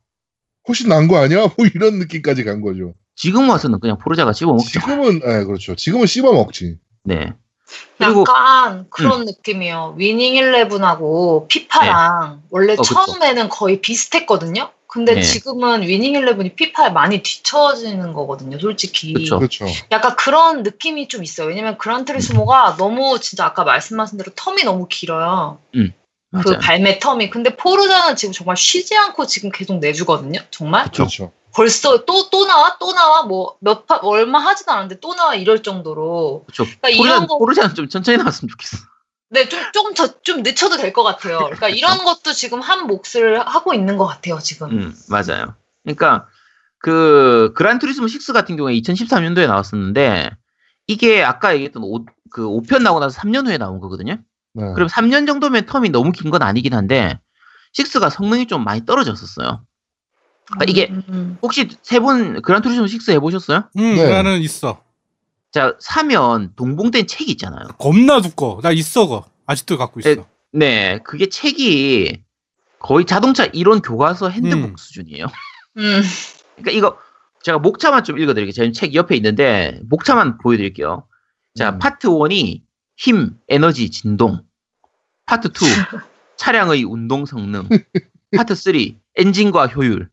훨씬 나은 거 아니야? 뭐 이런 느낌까지 간 거죠. 지금 와서는 그냥 포르자가 씹어 먹죠. 지금은 예 그렇죠. 지금은 씹어 먹지. 네. 그리고- 약간 그런 느낌이에요. 위닝 11하고 피파랑 원래 어. 처음에는 거의 비슷했거든요. 근데 네. 지금은 위닝 11이 피파에 많이 뒤처지는 거거든요, 솔직히. 그쵸. 약간 그런 느낌이 좀 있어요. 왜냐면 그란트리스모가 너무 진짜 아까 말씀하신 대로 텀이 너무 길어요. 그 맞아요. 발매 텀이. 근데 포르자는 지금 정말 쉬지 않고 지금 계속 내주거든요. 정말. 그렇죠. 벌써 또 또 나와 또 나와 뭐 몇 파 얼마 하지도 않았는데 또 나와 이럴 정도로. 그쵸. 그러니까 이런 거 포르자는 좀 천천히 나왔으면 좋겠어. 네, 좀, 조금 더, 좀 늦춰도 될 것 같아요. 그러니까 이런 것도 지금 한 몫을 하고 있는 것 같아요, 지금. 음, 맞아요. 그러니까 그 그란 투리스모 6 같은 경우에 2013년도에 나왔었는데 이게 아까 얘기했던 오, 그 5편 나오고 나서 3년 후에 나온 거거든요. 네. 그럼 3년 정도면 텀이 너무 긴 건 아니긴 한데 6가 성능이 좀 많이 떨어졌었어요. 그러니까 이게 음, 혹시 세 분 그란투리스모 6 해보셨어요? 응, 네. 나는 있어. 자 사면 동봉된 책이 있잖아요. 겁나 두꺼워. 나 있어, 거. 아직도 갖고 있어. 에, 네, 그게 책이 거의 자동차 이론 교과서 핸드북 음. 수준이에요. *laughs* 음, 그러니까 이거 제가 목차만 좀 읽어드릴게요. 제책 옆에 있는데 목차만 보여드릴게요. 자, 음. 파트 1이 힘, 에너지, 진동. 파트 2, *laughs* 차량의 운동 성능. 파트 3, 엔진과 효율.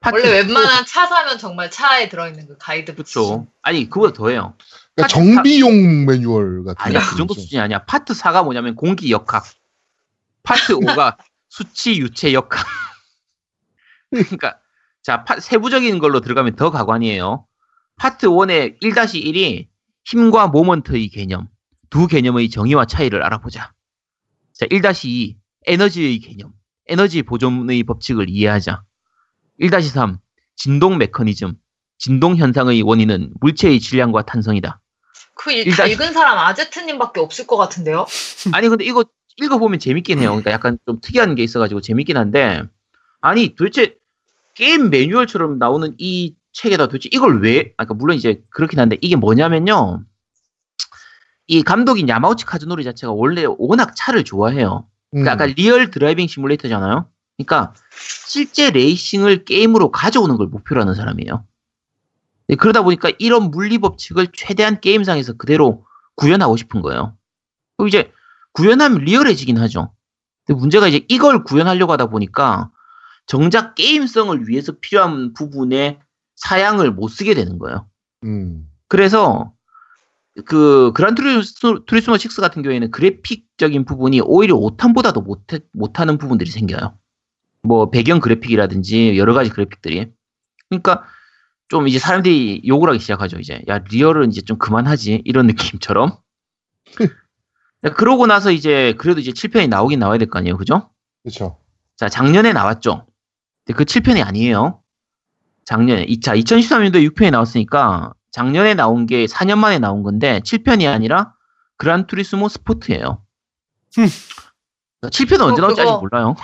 파트 원래 웬만한 차 사면 정말 차에 들어있는 그 가이드북. 그렇죠. 아니 그보다 더해요. 그러니까 정비용 매뉴얼 같은 아니야 그 정도. 수준이 아니야. 파트 4가 뭐냐면 공기 역학. 파트 *laughs* 5가 수치 유체 역학. *laughs* 그러니까 자 파- 세부적인 걸로 들어가면 더 가관이에요. 파트 1의 1-1이 힘과 모먼트의 개념, 두 개념의 정의와 차이를 알아보자. 자 1-2 에너지의 개념, 에너지 보존의 법칙을 이해하자. 1-3 진동 메커니즘, 진동 현상의 원인은 물체의 질량과 탄성이다. 그 일- 일단- 다 읽은 사람 아제트님밖에 없을 것 같은데요? *laughs* 아니 근데 이거 읽어보면 재밌긴 해요. 그러니까 약간 좀 특이한 게 있어가지고 재밌긴 한데 아니 도대체 게임 매뉴얼처럼 나오는 이 책에다 도대체 이걸 왜? 아까 물론 이제 그렇긴 한데 이게 뭐냐면요. 이 감독인 야마우치 카즈노리 자체가 원래 워낙 차를 좋아해요. 음. 그러니까 아까 real driving simulator잖아요. 그러니까 실제 레이싱을 게임으로 가져오는 걸 목표로 하는 사람이에요. 네, 그러다 보니까 이런 물리 법칙을 최대한 게임상에서 그대로 구현하고 싶은 거예요. 그리고 이제 구현하면 리얼해지긴 하죠. 근데 문제가 이제 이걸 구현하려고 하다 보니까 정작 게임성을 위해서 필요한 부분에 사양을 못 쓰게 되는 거예요. 음. 그래서 그 그란 투리스모 6 같은 경우에는 그래픽적인 부분이 오히려 5탄보다도 못해, 못하는 부분들이 생겨요. 뭐 배경 그래픽이라든지 여러 가지 그래픽들이. 그러니까 좀 이제 사람들이 욕을 하기 시작하죠. 이제 야 real은 이제 좀 그만하지 이런 *laughs* 느낌처럼. 그러고 나서 이제 그래도 이제 7편이 나오긴 나와야 될 거 아니에요, 그죠? 그렇죠. 자, 작년에 나왔죠. 근데 그 7편이 아니에요. 작년에. 이- 자, 2013년도에 6편이 나왔으니까 작년에 나온 게 4년 만에 나온 건데 7편이 아니라 그란 투리스모 스포트예요. 흠. 7편은 언제 어, 나올지 아직 몰라요.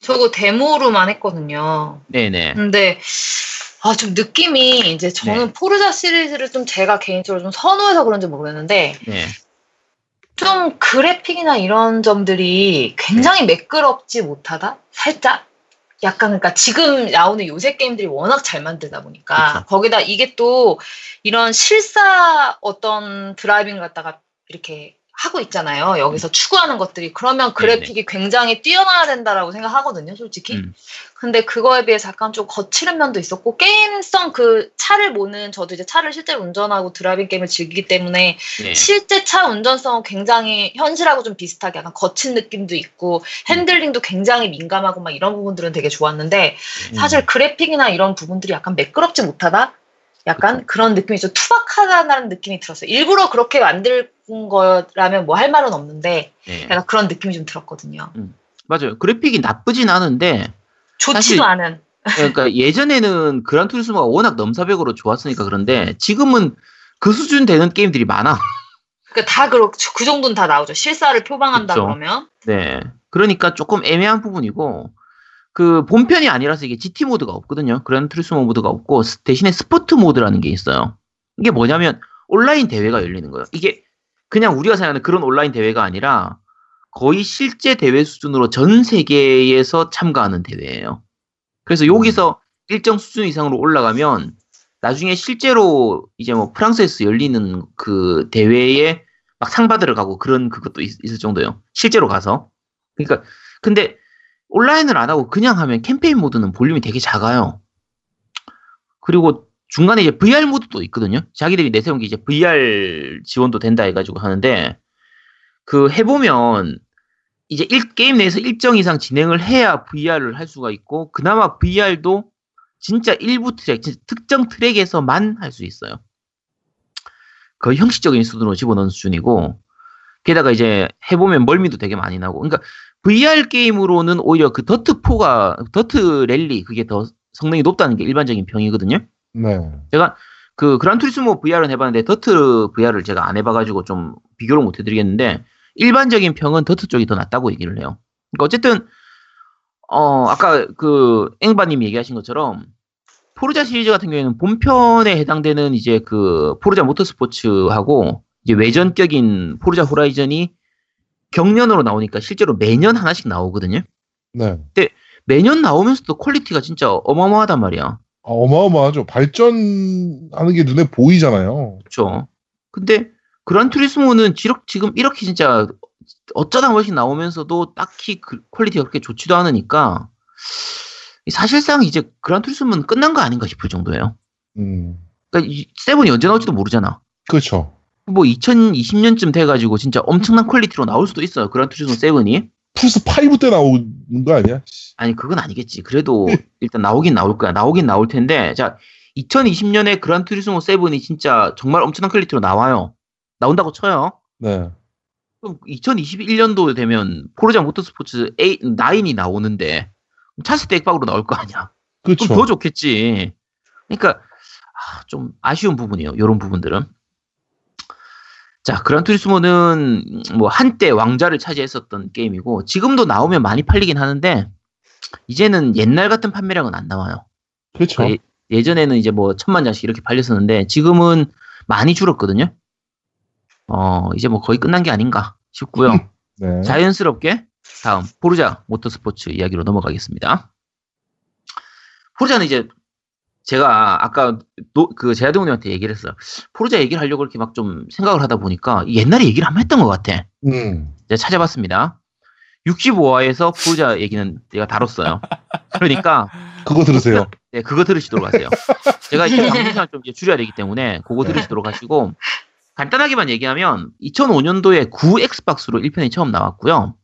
저거 데모로만 했거든요. 네네. 근데 아, 좀 느낌이 이제 저는 네. 포르자 시리즈를 좀 제가 개인적으로 좀 선호해서 그런지 모르겠는데 네. 좀 그래픽이나 이런 점들이 굉장히 매끄럽지 못하다? 살짝? 약간 그러니까 지금 나오는 요새 게임들이 워낙 잘 만들다 보니까 그쵸. 거기다 이게 또 이런 실사 어떤 드라이빙을 갖다가 이렇게 하고 있잖아요. 여기서 추구하는 것들이 그러면 그래픽이 굉장히 뛰어나야 된다라고 생각하거든요, 솔직히. 음. 근데 그거에 비해서 약간 좀 거칠은 면도 있었고 게임성 그 차를 모는 저도 이제 차를 실제로 운전하고 드라이빙 게임을 즐기기 때문에 네. 실제 차 운전성은 굉장히 현실하고 좀 비슷하게 약간 거친 느낌도 있고 핸들링도 굉장히 민감하고 막 이런 부분들은 되게 좋았는데 음. 사실 그래픽이나 이런 부분들이 약간 매끄럽지 못하다? 약간 그런 느낌이 좀 투박하다는 느낌이 들었어요. 일부러 그렇게 만든 거라면 뭐 할 말은 없는데 네. 약간 그런 느낌이 좀 들었거든요. 맞아요. 그래픽이 나쁘진 않은데 좋지도 사실- 않은. 그러니까 예전에는 그란 투리스모가 워낙 넘사벽으로 좋았으니까 그런데 지금은 그 수준 되는 게임들이 많아. 그러니까 다 그렇 그 정도는 다 나오죠. 실사를 표방한다 그쵸. 그러면 네. 그러니까 조금 애매한 부분이고, 그 본편이 아니라서 이게 GT 모드가 없거든요. 그랜 투리스모 모드가 없고, 스- 대신에 sport 모드라는 게 있어요. 이게 뭐냐면, 온라인 대회가 열리는 거예요. 이게 그냥 우리가 생각하는 그런 온라인 대회가 아니라, 거의 실제 대회 수준으로 전 세계에서 참가하는 대회예요. 그래서 여기서 일정 수준 이상으로 올라가면, 나중에 실제로 이제 뭐 프랑스에서 열리는 그 대회에 막 상 받으러 가고 그런 그것도 있, 을 정도예요. 실제로 가서. 그러니까 근데 온라인을 안 하고 그냥 하면 캠페인 모드는 볼륨이 되게 작아요. 그리고 중간에 이제 VR 모드도 있거든요. 자기들이 내세운 게 이제 VR 지원도 된다 해가지고 하는데 그 해보면 이제 일, 게임 내에서 일정 이상 진행을 해야 VR을 할 수가 있고 그나마 VR도 진짜 일부 트랙, 진짜 특정 트랙에서만 할 수 있어요. 거의 형식적인 수준으로 집어넣은 수준이고 게다가 이제 해보면 멀미도 되게 많이 나고 그러니까 VR 게임으로는 오히려 그 더트 4가 더트 랠리 그게 더 성능이 높다는 게 일반적인 평이거든요. 네. 제가 그 그란투리스모 VR은 해봤는데 더트 VR을 제가 안 해봐가지고 좀 비교를 못 해드리겠는데 일반적인 평은 더트 쪽이 더 낫다고 얘기를 해요. 그러니까 어쨌든 어 아까 그 앵바님 얘기하신 것처럼 포르자 시리즈 같은 경우에는 본편에 해당되는 이제 그 포르자 모터스포츠하고 이제 외전격인 포르자 호라이즌이 격년으로 나오니까 실제로 매년 하나씩 나오거든요. 네. 매년 나오면서도 quality가 진짜 어마어마하단 말이야. 아, 어마어마하죠. 발전하는 게 눈에 보이잖아요. 그렇죠. 근데 그란투리스모는 지금 이렇게 진짜 어쩌다 한 번씩 나오면서도 딱히 그 quality가 그렇게 좋지도 않으니까 사실상 이제 그란투리스모는 끝난 거 아닌가 싶을 정도예요. 음. 그러니까 이 seven이 언제 나올지도 모르잖아. 그렇죠. 뭐 2020년쯤 돼가지고 진짜 엄청난 quality로 나올 수도 있어요. 그란투리스모 seven이. 플스 5 때 나오는 거 아니야? 아니 그건 아니겠지. 그래도 일단 나오긴 나올 거야. 나오긴 나올 텐데 자 2020년에 그란 투리스모 seven이 진짜 정말 엄청난 quality로 나와요. 나온다고 쳐요. 네. 그럼 2021년도 되면 포르자 모터스포츠 8, 9이 나오는데 차세대 액박으로 나올 거 아니야. 그렇죠. 그럼 더 좋겠지. 그러니까 아, 좀 아쉬운 부분이에요. 이런 부분들은. 자, 그란투리스모는 뭐 한때 왕자를 차지했었던 게임이고 지금도 나오면 많이 팔리긴 하는데 이제는 옛날 같은 판매량은 안 나와요. 그렇죠. 예, 예전에는 이제 뭐 천만 장씩 이렇게 팔렸었는데 지금은 많이 줄었거든요. 어, 이제 뭐 거의 끝난 게 아닌가 싶고요. *laughs* 네. 자연스럽게 다음 포르자 모터스포츠 이야기로 넘어가겠습니다. 포르자는 이제 제가 아까 노- 그 제아동님한테 얘기를 했어요. 포르자 얘기를 하려고 이렇게 막 좀 생각을 하다 보니까 옛날에 얘기를 한번 했던 것 같아. 음. 제가 찾아봤습니다. 65화에서 포르자 얘기는 제가 다뤘어요. 그러니까 *laughs* 그거 들으세요. 네, 그거 들으시도록 하세요. 제가 이제 방송 시간 좀 이제 줄여야 되기 때문에 그거 들으시도록 하시고 간단하게만 얘기하면 2005년도에 9 엑스박스로 1편이 처음 나왔고요.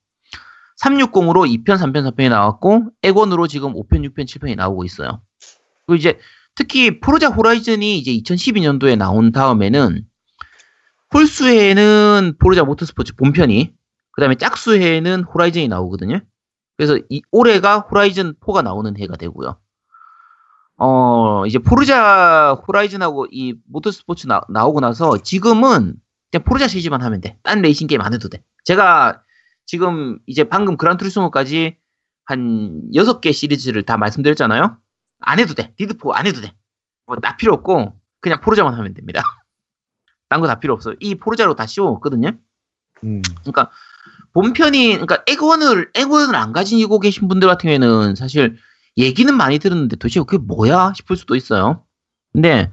360으로 2편, 3편, 4편이 나왔고 액원으로 지금 5편, 6편, 7편이 나오고 있어요. 그리고 이제 특히 포르자 호라이즌이 이제 2012년도에 나온 다음에는 홀수에는 포르자 모터스포츠 본편이 그다음에 짝수해에는 호라이즌이 나오거든요. 그래서 이 올해가 호라이즌 4가 나오는 해가 되고요. 어, 이제 Forza Horizon하고 이 Motorsport 나, 나오고 나서 지금은 그냥 Forza 시리즈만 하면 돼. 딴 레이싱 게임 안 해도 돼. 제가 지금 이제 방금 Gran Turismo까지 한 6개 시리즈를 다 말씀드렸잖아요. 안 해도 돼. 디드4 안 해도 돼. 뭐 다 필요 없고 그냥 Forza만 하면 됩니다. *laughs* 딴 거 다 필요 없어요. 이 Forza로 다 씹어먹거든요. 음. 그러니까 본편이 그러니까 엑원을 엑원을 안 가지고 계신 분들 같은 경우에는 사실 얘기는 많이 들었는데 도대체 그게 뭐야 싶을 수도 있어요. 근데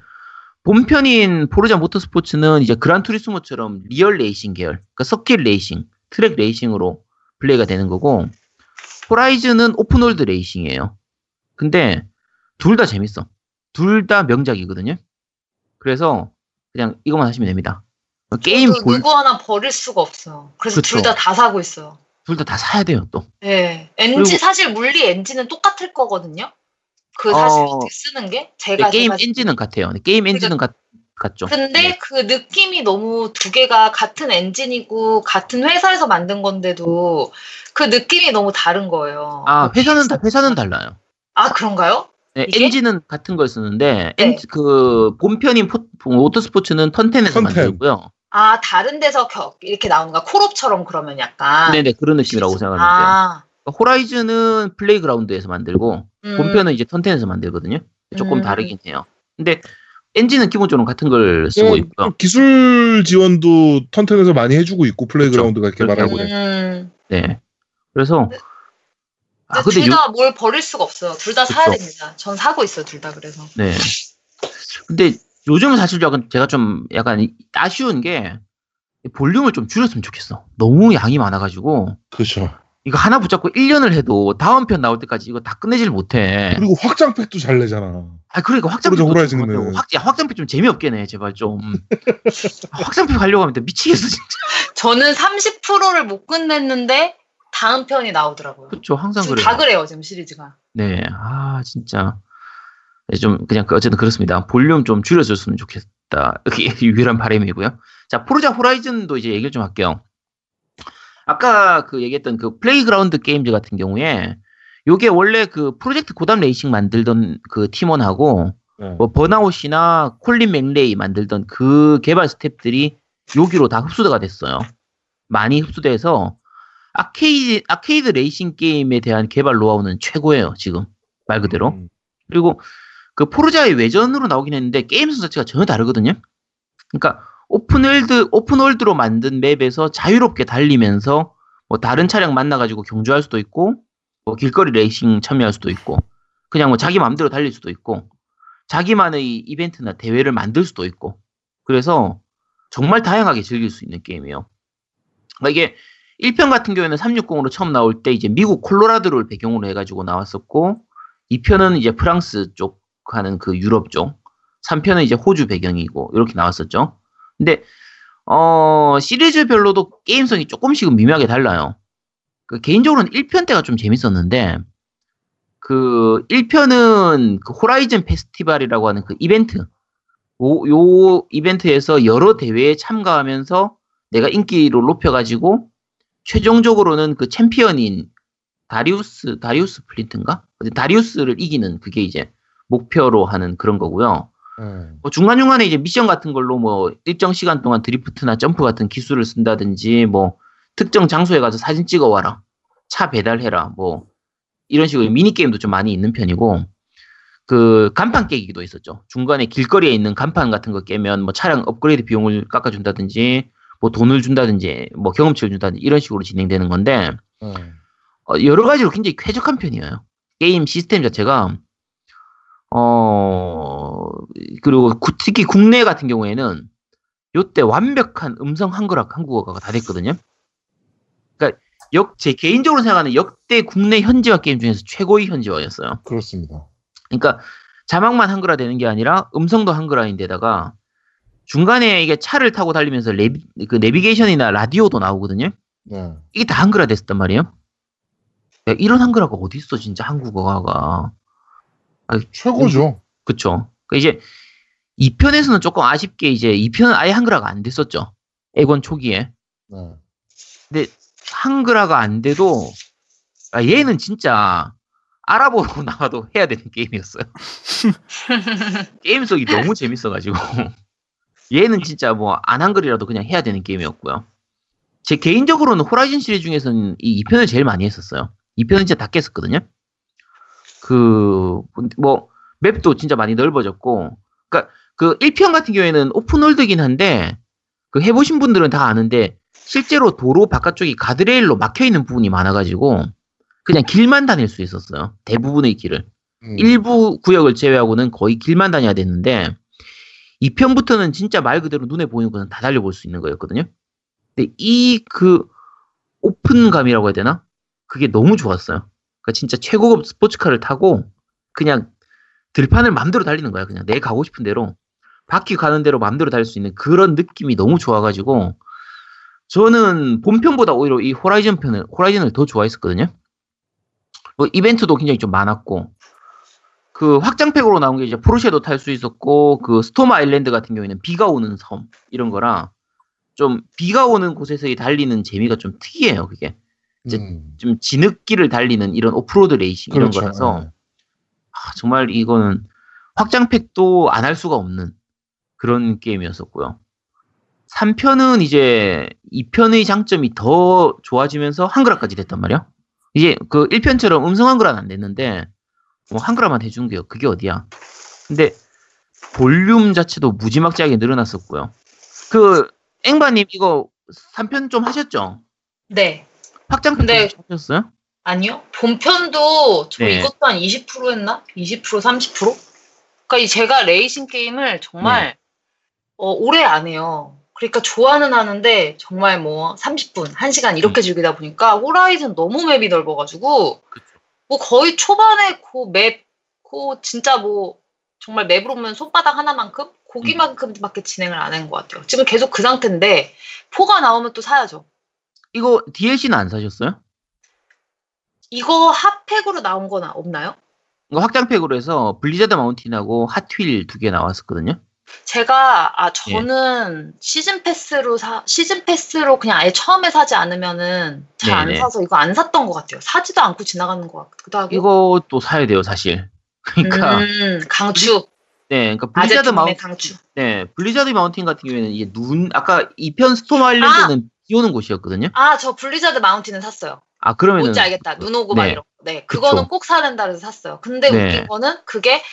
본편인 Forza Motorsport는 이제 Gran Turismo처럼 리얼 레이싱 계열, 그러니까 서킷 레이싱, 트랙 레이싱으로 플레이가 되는 거고 Horizon은 open world 레이싱이에요. 근데 둘 다 재밌어. 둘 다 명작이거든요. 그래서 그냥 이것만 하시면 됩니다. 게임 뭘 누구 하나 버릴 수가 없어요. 그래서 그쵸. 둘 다 다 사고 있어요. 둘 다 다 사야 돼요 또. 네. 그리고- 사실 물리 엔진은 똑같을 거거든요. 그 사실 어, 쓰는 게 네, 제가 게임 제가 엔진은 같아요. 네, 게임 엔진은 같, 같죠. 근데 네. 그 느낌이 너무 두 개가 같은 엔진이고 같은 회사에서 만든 건데도 그 느낌이 너무 다른 거예요. 아 회사는 다 회사는 달라요. 아 그런가요? 네? 엔진은 같은 걸 쓰는데 네. 엔, 그 본편인 포, 오토스포츠는 턴텐에서 턴텐. 만들고요. 아 다른 데서 겨- 이렇게 나오는 거 콜옵처럼 그러면 약간 네네 그런 느낌이라고 생각하면 돼요. 아, 그러니까 Horizon은 Playground에서 만들고 음, 본편은 이제 Turn 10에서 만들거든요. 조금 음. 다르긴 해요. 근데 엔진은 기본적으로 같은 걸 쓰고 어, 있고요. 기술 지원도 Turn 10에서 많이 해주고 있고 Playground가 이렇게 그렇게 말하고 음. 네. 그래서 아 근데 근데 둘 요, 다 뭘 버릴 수가 없어요. 둘 다 사야. 됩니다. 전 사고 있어요, 둘 다 그래서. 네. 근데 요즘은 사실 약간 제가 좀 약간 아쉬운 게 볼륨을 좀 줄였으면 좋겠어. 너무 양이 많아가지고 그렇죠. 이거 하나 붙잡고 1년을 해도 다음 편 나올 때까지 이거 다 끝내질 못해. 그리고 확장팩도 잘 내잖아. 아 그러니까 확장팩 호라이즌은. 확, 야, 확장팩 좀 재미없게 내 제발 좀. 확장팩 하려고 하면 또 미치겠어 진짜. 저는 30%를 못 끝냈는데 다음 편이 나오더라고요. 그렇죠 항상 그래요. 다 그래요 지금 시리즈가. 네, 아 진짜 네, 좀 그냥 그 어쨌든 그렇습니다. 볼륨 좀 줄여줬으면 좋겠다. 이게 *laughs* 유일한 바람이고요. 자, Forza Horizon도 이제 얘기를 좀 할게요. 아까 그 얘기했던 그 Playground Games 같은 경우에 요게 원래 그 Project Gotham Racing 만들던 그 팀원하고 네. 뭐 Burnout이나 Colin McRae 만들던 그 개발 스탭들이 여기로 다 흡수가 됐어요. 많이 흡수돼서 아케이드 아케이드 레이싱 게임에 대한 개발 노하우는 최고예요 지금 말 그대로. 음. 그리고 그 Forza의 외전으로 나오긴 했는데 게임성 자체가 전혀 다르거든요. 그러니까 open world open world로 만든 맵에서 자유롭게 달리면서 뭐 다른 차량 만나가지고 경주할 수도 있고 뭐 길거리 레이싱 참여할 수도 있고 그냥 뭐 자기 마음대로 달릴 수도 있고 자기만의 이벤트나 대회를 만들 수도 있고 그래서 정말 다양하게 즐길 수 있는 게임이에요. 그러니까 이게 1편 같은 경우에는 360으로 처음 나올 때 이제 미국 콜로라도를 배경으로 해가지고 나왔었고 2편은 이제 프랑스 쪽 하는 그 유럽 쪽 3편은 이제 호주 배경이고 이렇게 나왔었죠. 근데 어 시리즈별로도 게임성이 조금씩은 미묘하게 달라요. 그 개인적으로는 1편 때가 좀 재밌었는데 그 1편은 그 호라이즌 페스티벌이라고 하는 그 이벤트 요, 요 이벤트에서 여러 대회에 참가하면서 내가 인기를 높여가지고 최종적으로는 그 챔피언인 다리우스 다리우스 플린트인가? 다리우스를 이기는 그게 이제 목표로 하는 그런 거고요. 네. 뭐 중간 중간에 이제 미션 같은 걸로 뭐 일정 시간 동안 드리프트나 점프 같은 기술을 쓴다든지 뭐 특정 장소에 가서 사진 찍어 와라. 차 배달해라. 뭐 이런 식으로 미니 게임도 좀 많이 있는 편이고 그 간판 깨기도 있었죠. 중간에 길거리에 있는 간판 같은 거 깨면 뭐 차량 업그레이드 비용을 깎아준다든지 뭐 돈을 준다든지 뭐 경험치를 준다든지 이런 식으로 진행되는 건데 네. 어, 여러 가지로 굉장히 쾌적한 편이에요. 게임 시스템 자체가 어 그리고 구- 특히 국내 같은 경우에는 요때 완벽한 음성 한글화 한국어가 다 됐거든요. 그러니까 역 제 개인적으로 생각하는 역대 국내 현지화 게임 중에서 최고의 현지화였어요. 그렇습니다. 그러니까 자막만 한글화 되는 게 아니라 음성도 한글화인데다가 중간에 이게 차를 타고 달리면서 레비, 그 내비게이션이나 라디오도 나오거든요. 네. 이게 다 한글화 됐단 말이에요. 야, 이런 한글화가 어디 있어 진짜 한국어가. 아, 최고죠. 그쵸. 그 이제 2편에서는 조금 아쉽게 이제 2편은 아예 한글화가 안 됐었죠. 에건 초기에. 네. 근데 한글화가 안 돼도 아, 얘는 진짜 아랍어로 *laughs* 나와도 해야 되는 게임이었어요. *laughs* 게임 속이 너무 재밌어가지고 얘는 진짜 뭐 안 한글이라도 그냥 해야 되는 게임이었고요. 제 개인적으로는 호라이즌 시리즈 중에서는 이 2편을 제일 많이 했었어요. 2편은 진짜 다 깼었거든요. 그, 뭐, 맵도 진짜 많이 넓어졌고, 그니까, 그 1편 같은 경우에는 오픈월드긴 한데, 그 해보신 분들은 다 아는데, 실제로 도로 바깥쪽이 가드레일로 막혀있는 부분이 많아가지고, 그냥 길만 다닐 수 있었어요. 대부분의 길을. 음. 일부 구역을 제외하고는 거의 길만 다녀야 되는데 2편부터는 진짜 말 그대로 눈에 보이는 것은 다 달려볼 수 있는 거였거든요. 근데 이 그 오픈감이라고 해야 되나? 그게 너무 좋았어요. 그러니까 진짜 최고급 스포츠카를 타고 그냥 들판을 맘대로 달리는 거야. 그냥 내 가고 싶은 대로 바퀴 가는 대로 맘대로 달릴 수 있는 그런 느낌이 너무 좋아가지고 저는 본편보다 오히려 이 호라이즌 편을 호라이즌을 더 좋아했었거든요. 뭐 이벤트도 굉장히 좀 많았고 그 확장팩으로 나온 게 이제 포르쉐도 탈 수 있었고 그 Storm Island 같은 경우에는 비가 오는 섬 이런 거라 좀 비가 오는 곳에서 이 달리는 재미가 좀 특이해요. 그게 이제 음. 좀 진흙길을 달리는 이런 오프로드 레이싱 이런 그렇죠. 거라서 네. 아, 정말 이거는 확장팩도 안 할 수가 없는 그런 게임이었었고요. 3편은 이제 2편의 장점이 더 좋아지면서 한글화까지 됐단 말이야. 이제 그 1편처럼 음성 한글화는 안 됐는데 뭐 한글화만 해준 게요. 그게 어디야? 근데 볼륨 자체도 무지막지하게 늘어났었고요. 그 앵바님 이거 3편 좀 하셨죠? 네. 확장팩 근데- 좀 하셨어요? 아니요. 본편도 저 네. 이것도 한 20% 했나? 20% 30%? 그러니까 이 제가 레이싱 게임을 정말 어, 오래 안 해요. 그러니까 좋아는 하는데 정말 뭐 30분, 1시간 이렇게 음. 즐기다 보니까 호라이즌 너무 맵이 넓어가지고 그쵸. 뭐 거의 초반에 그 맵, 그 진짜 뭐 정말 맵으로 보면 손바닥 하나만큼 고거만큼밖에 진행을 안 한 것 같아요. 지금 계속 그 상태인데 4가 나오면 또 사야죠. 이거 DLC는 안 사셨어요? 이거 확장팩으로 나온 건 없나요? 이거 확장팩으로 해서 Blizzard Mountain하고 Hot Wheels 두 개 나왔었거든요. 제가 아 저는 season pass로 사 season pass로 그냥 아예 처음에 사지 않으면은 잘 안. 사서 이거 안 샀던 것 같아요. 사지도 않고 지나가는 것 같기도 하고. 이것도 사야 돼요, 사실. *laughs* 그러니까 음, 강추 네, 그러니까 Blizzard Mountain 강추. 네, Blizzard Mountain 같은 경우에는 이게 눈 아까 2편 Storm 아! Island는 비 오는 곳이었거든요. 아 저 Blizzard Mountain은 샀어요. 아, 그러면은 뭔지 알겠다. 눈 오고 막 네. 이런. 거. 네, 그거는 그쵸. 꼭 사야 된다 그래서 샀어요. 근데 네. 웃긴 거는 그게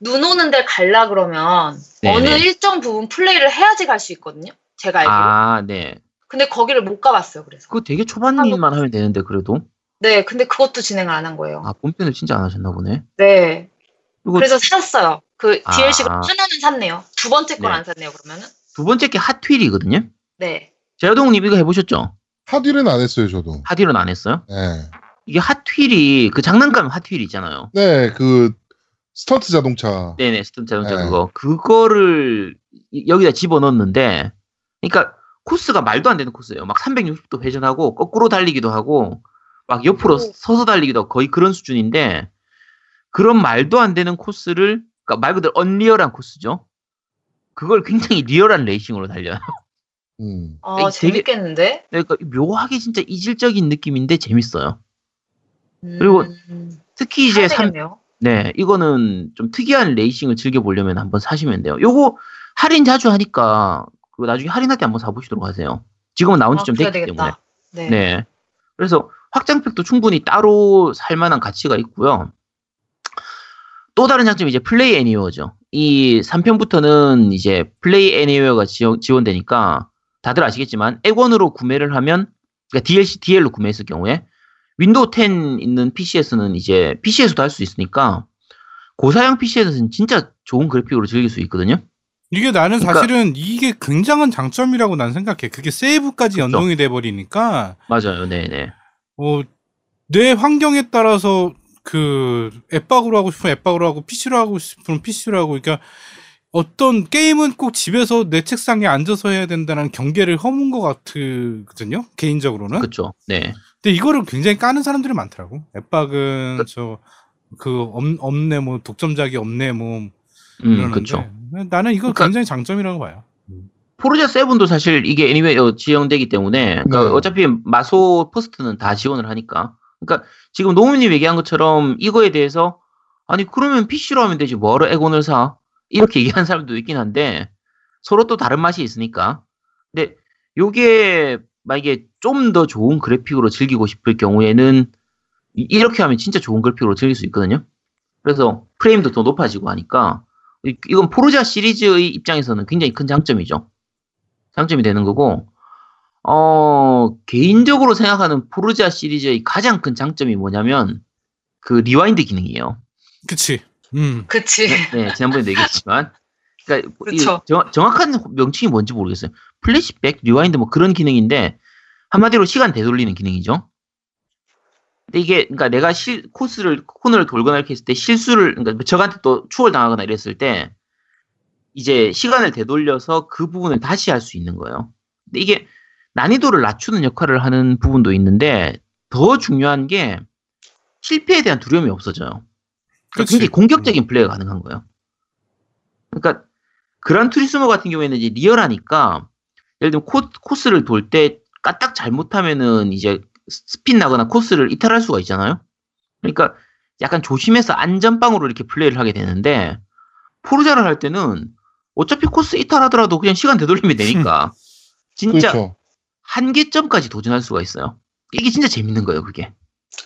눈 오는 데를 갈라 그러면 네네. 어느 일정 부분 플레이를 해야지 갈 수 있거든요. 제가 알기로. 아, 네. 근데 거기를 못 가봤어요. 그래서. 그거 되게 초반일만 하면 되는데 그래도 네, 근데 그것도 진행을 안 한 거예요. 아, 본편을 진짜 안 하셨나 보네. 네. 그리고 그래서 샀어요. 그 아. DLC가 하나는 샀네요. 두 번째 걸 네. 안 샀네요. 그러면은. 두 번째 게 Hot Wheels거든요. 네. 제아동님 이거 해보셨죠? Hot Wheels는 안 했어요, 저도. 핫휠은 안 했어요? 네. 이게 핫휠이 그 장난감 핫휠 있잖아요. 네, 그 스턴트 자동차. 네네, 스턴트 자동차 네. 그거. 그거를 이- 여기다 집어넣었는데, 그러니까 코스가 말도 안 되는 코스예요. 막 360도 회전하고, 거꾸로 달리기도 하고, 막 옆으로 오. 서서 달리기도 하고 거의 그런 수준인데, 그런 말도 안 되는 코스를, 그러니까 말 그대로 언리얼한 코스죠. 그걸 굉장히 리얼한 레이싱으로 달려요. 음. 아, 되게- 재밌겠는데? 그러니까 묘하게 진짜 이질적인 느낌인데 재밌어요. 그리고 음, 특히 이제 사야 3, 되겠 네, 이거는 좀 특이한 레이싱을 즐겨보려면 한번 사시면 돼요. 요거 할인 자주 하니까, 그거 나중에 할인할 때 한번 사보시도록 하세요. 지금은 나온 지 아, 됐기 때문에. 되겠다. 네. 네. 그래서 확장팩도 충분히 따로 살 만한 가치가 있고요. 또 다른 장점이 이제 Play Anywhere죠. 이 3편부터는 이제 Play Anywhere가 지원, 지원되니까 다들 아시겠지만 엑원으로 구매를 하면 그러니까 DLC, DL로 구매했을 경우에 윈도우 10 있는 PC에서는 이제 PC에서도 할 수 있으니까 고사양 PC에서는 진짜 좋은 그래픽으로 즐길 수 있거든요. 이게 나는 그러니까- 사실은 이게 굉장한 장점이라고 난 생각해. 그게 세이브까지 그쵸. 연동이 돼 버리니까 맞아요. 네 네. 어, 내 환경에 따라서 그 엑박으로 하고 싶으면 엑박으로 하고 PC로 하고 싶으면 PC로 하고 그러니까 어떤 게임은 꼭 집에서 내 책상에 앉아서 해야 된다는 경계를 허문 것 같거든요. 개인적으로는. 그쵸. 네. 근데 이거를 굉장히 까는 사람들이 많더라고. 엑박은 그- 저그 없네 뭐 독점작이 없네 뭐 음, 그쵸. 나는 이거 그러니까- 굉장히 장점이라고 봐요. 포르자 7도 사실 이게 anywhere 지원되기 때문에 그러니까 네. 어차피 마소 first는 다 지원을 하니까 그러니까 지금 노무님 얘기한 것처럼 이거에 대해서 아니 그러면 PC로 하면 되지 뭐하러 엑원을 사 이렇게 *laughs* 얘기하는 사람도 있긴 한데 서로 또 다른 맛이 있으니까 근데 요게 만약에 좀 더 좋은 그래픽으로 즐기고 싶을 경우에는 이- 이렇게 하면 진짜 좋은 그래픽으로 즐길 수 있거든요 그래서 프레임도 더 높아지고 하니까 이- 이건 포르자 시리즈의 입장에서는 굉장히 큰 장점이죠 장점이 되는 거고, 어, 개인적으로 생각하는 포르자 시리즈의 가장 큰 장점이 뭐냐면, 그 rewind 기능이에요. 그치. 음. 그치. 네, 지난번에도 얘기했지만. 그러니까. 정, 정확한 명칭이 뭔지 모르겠어요. 플래시백, rewind 뭐 그런 기능인데, 한마디로 시간 되돌리는 기능이죠. 근데 이게, 그러니까 내가 실, 코스를, 코너를 돌거나 이렇게 했을 때 실수를, 그러니까 적한테 또 추월 당하거나 이랬을 때, 이제 시간을 되돌려서 그 부분을 다시 할 수 있는 거예요. 근데 이게 난이도를 낮추는 역할을 하는 부분도 있는데, 더 중요한 게, 실패에 대한 두려움이 없어져요. 그러니까 그치. 굉장히 공격적인 플레이가 가능한 거예요. 그러니까 그란 투리스모 같은 경우에는 이제 리얼하니까 예를 들면 코, 코스를 돌 때 까딱 잘못하면은 이제 스핀 나거나 코스를 이탈할 수가 있잖아요. 그러니까 약간 조심해서 안전빵으로 이렇게 플레이를 하게 되는데 포르자를 할 때는 어차피 코스 이탈하더라도 그냥 시간 되돌리면 되니까 *laughs* 진짜 그렇죠. 한계점까지 도전할 수가 있어요. 이게 진짜 재밌는 거예요, 그게.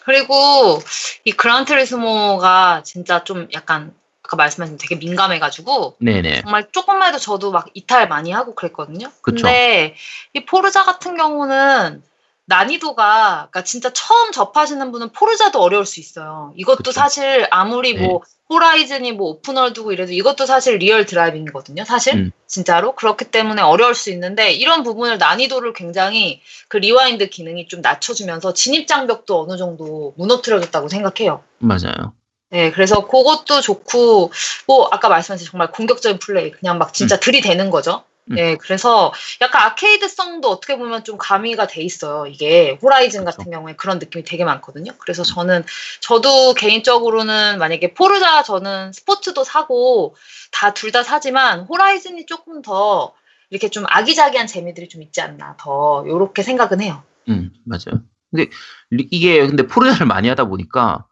그리고 이 그란 투리스모가 진짜 좀 약간 아까 말씀하신 되게 민감해가지고 네네. 정말 조금만 해도 저도 막 이탈 많이 하고 그랬거든요. 그쵸. 근데 이 포르자 같은 경우는 난이도가 그러니까 진짜 처음 접하시는 분은 포르자도 어려울 수 있어요. 이것도 그쵸. 사실 아무리 네. 뭐 호라이즌이 뭐 open world고 이래도 이것도 사실 real driving이거든요. 사실 음. 진짜로 그렇기 때문에 어려울 수 있는데 이런 부분을 난이도를 굉장히 그 rewind 기능이 좀 낮춰주면서 진입 장벽도 어느 정도 무너뜨려졌다고 생각해요. 맞아요. 네, 그래서 그것도 좋고, 뭐, 아까 말씀하신 정말 공격적인 플레이, 그냥 막 진짜 들이대는 거죠. 음. 네, 그래서 약간 아케이드성도 어떻게 보면 좀 가미가 돼 있어요. 이게 호라이즌. 같은 경우에 그런 느낌이 되게 많거든요. 그래서 저는, 저도 개인적으로는 만약에 포르자 저는 스포츠도 사고 다 둘 다 사지만 호라이즌이 조금 더 이렇게 좀 아기자기한 재미들이 좀 있지 않나, 더, 요렇게 생각은 해요. 음, 맞아요. 근데 리- 이게 근데 포르자를 많이 하다 보니까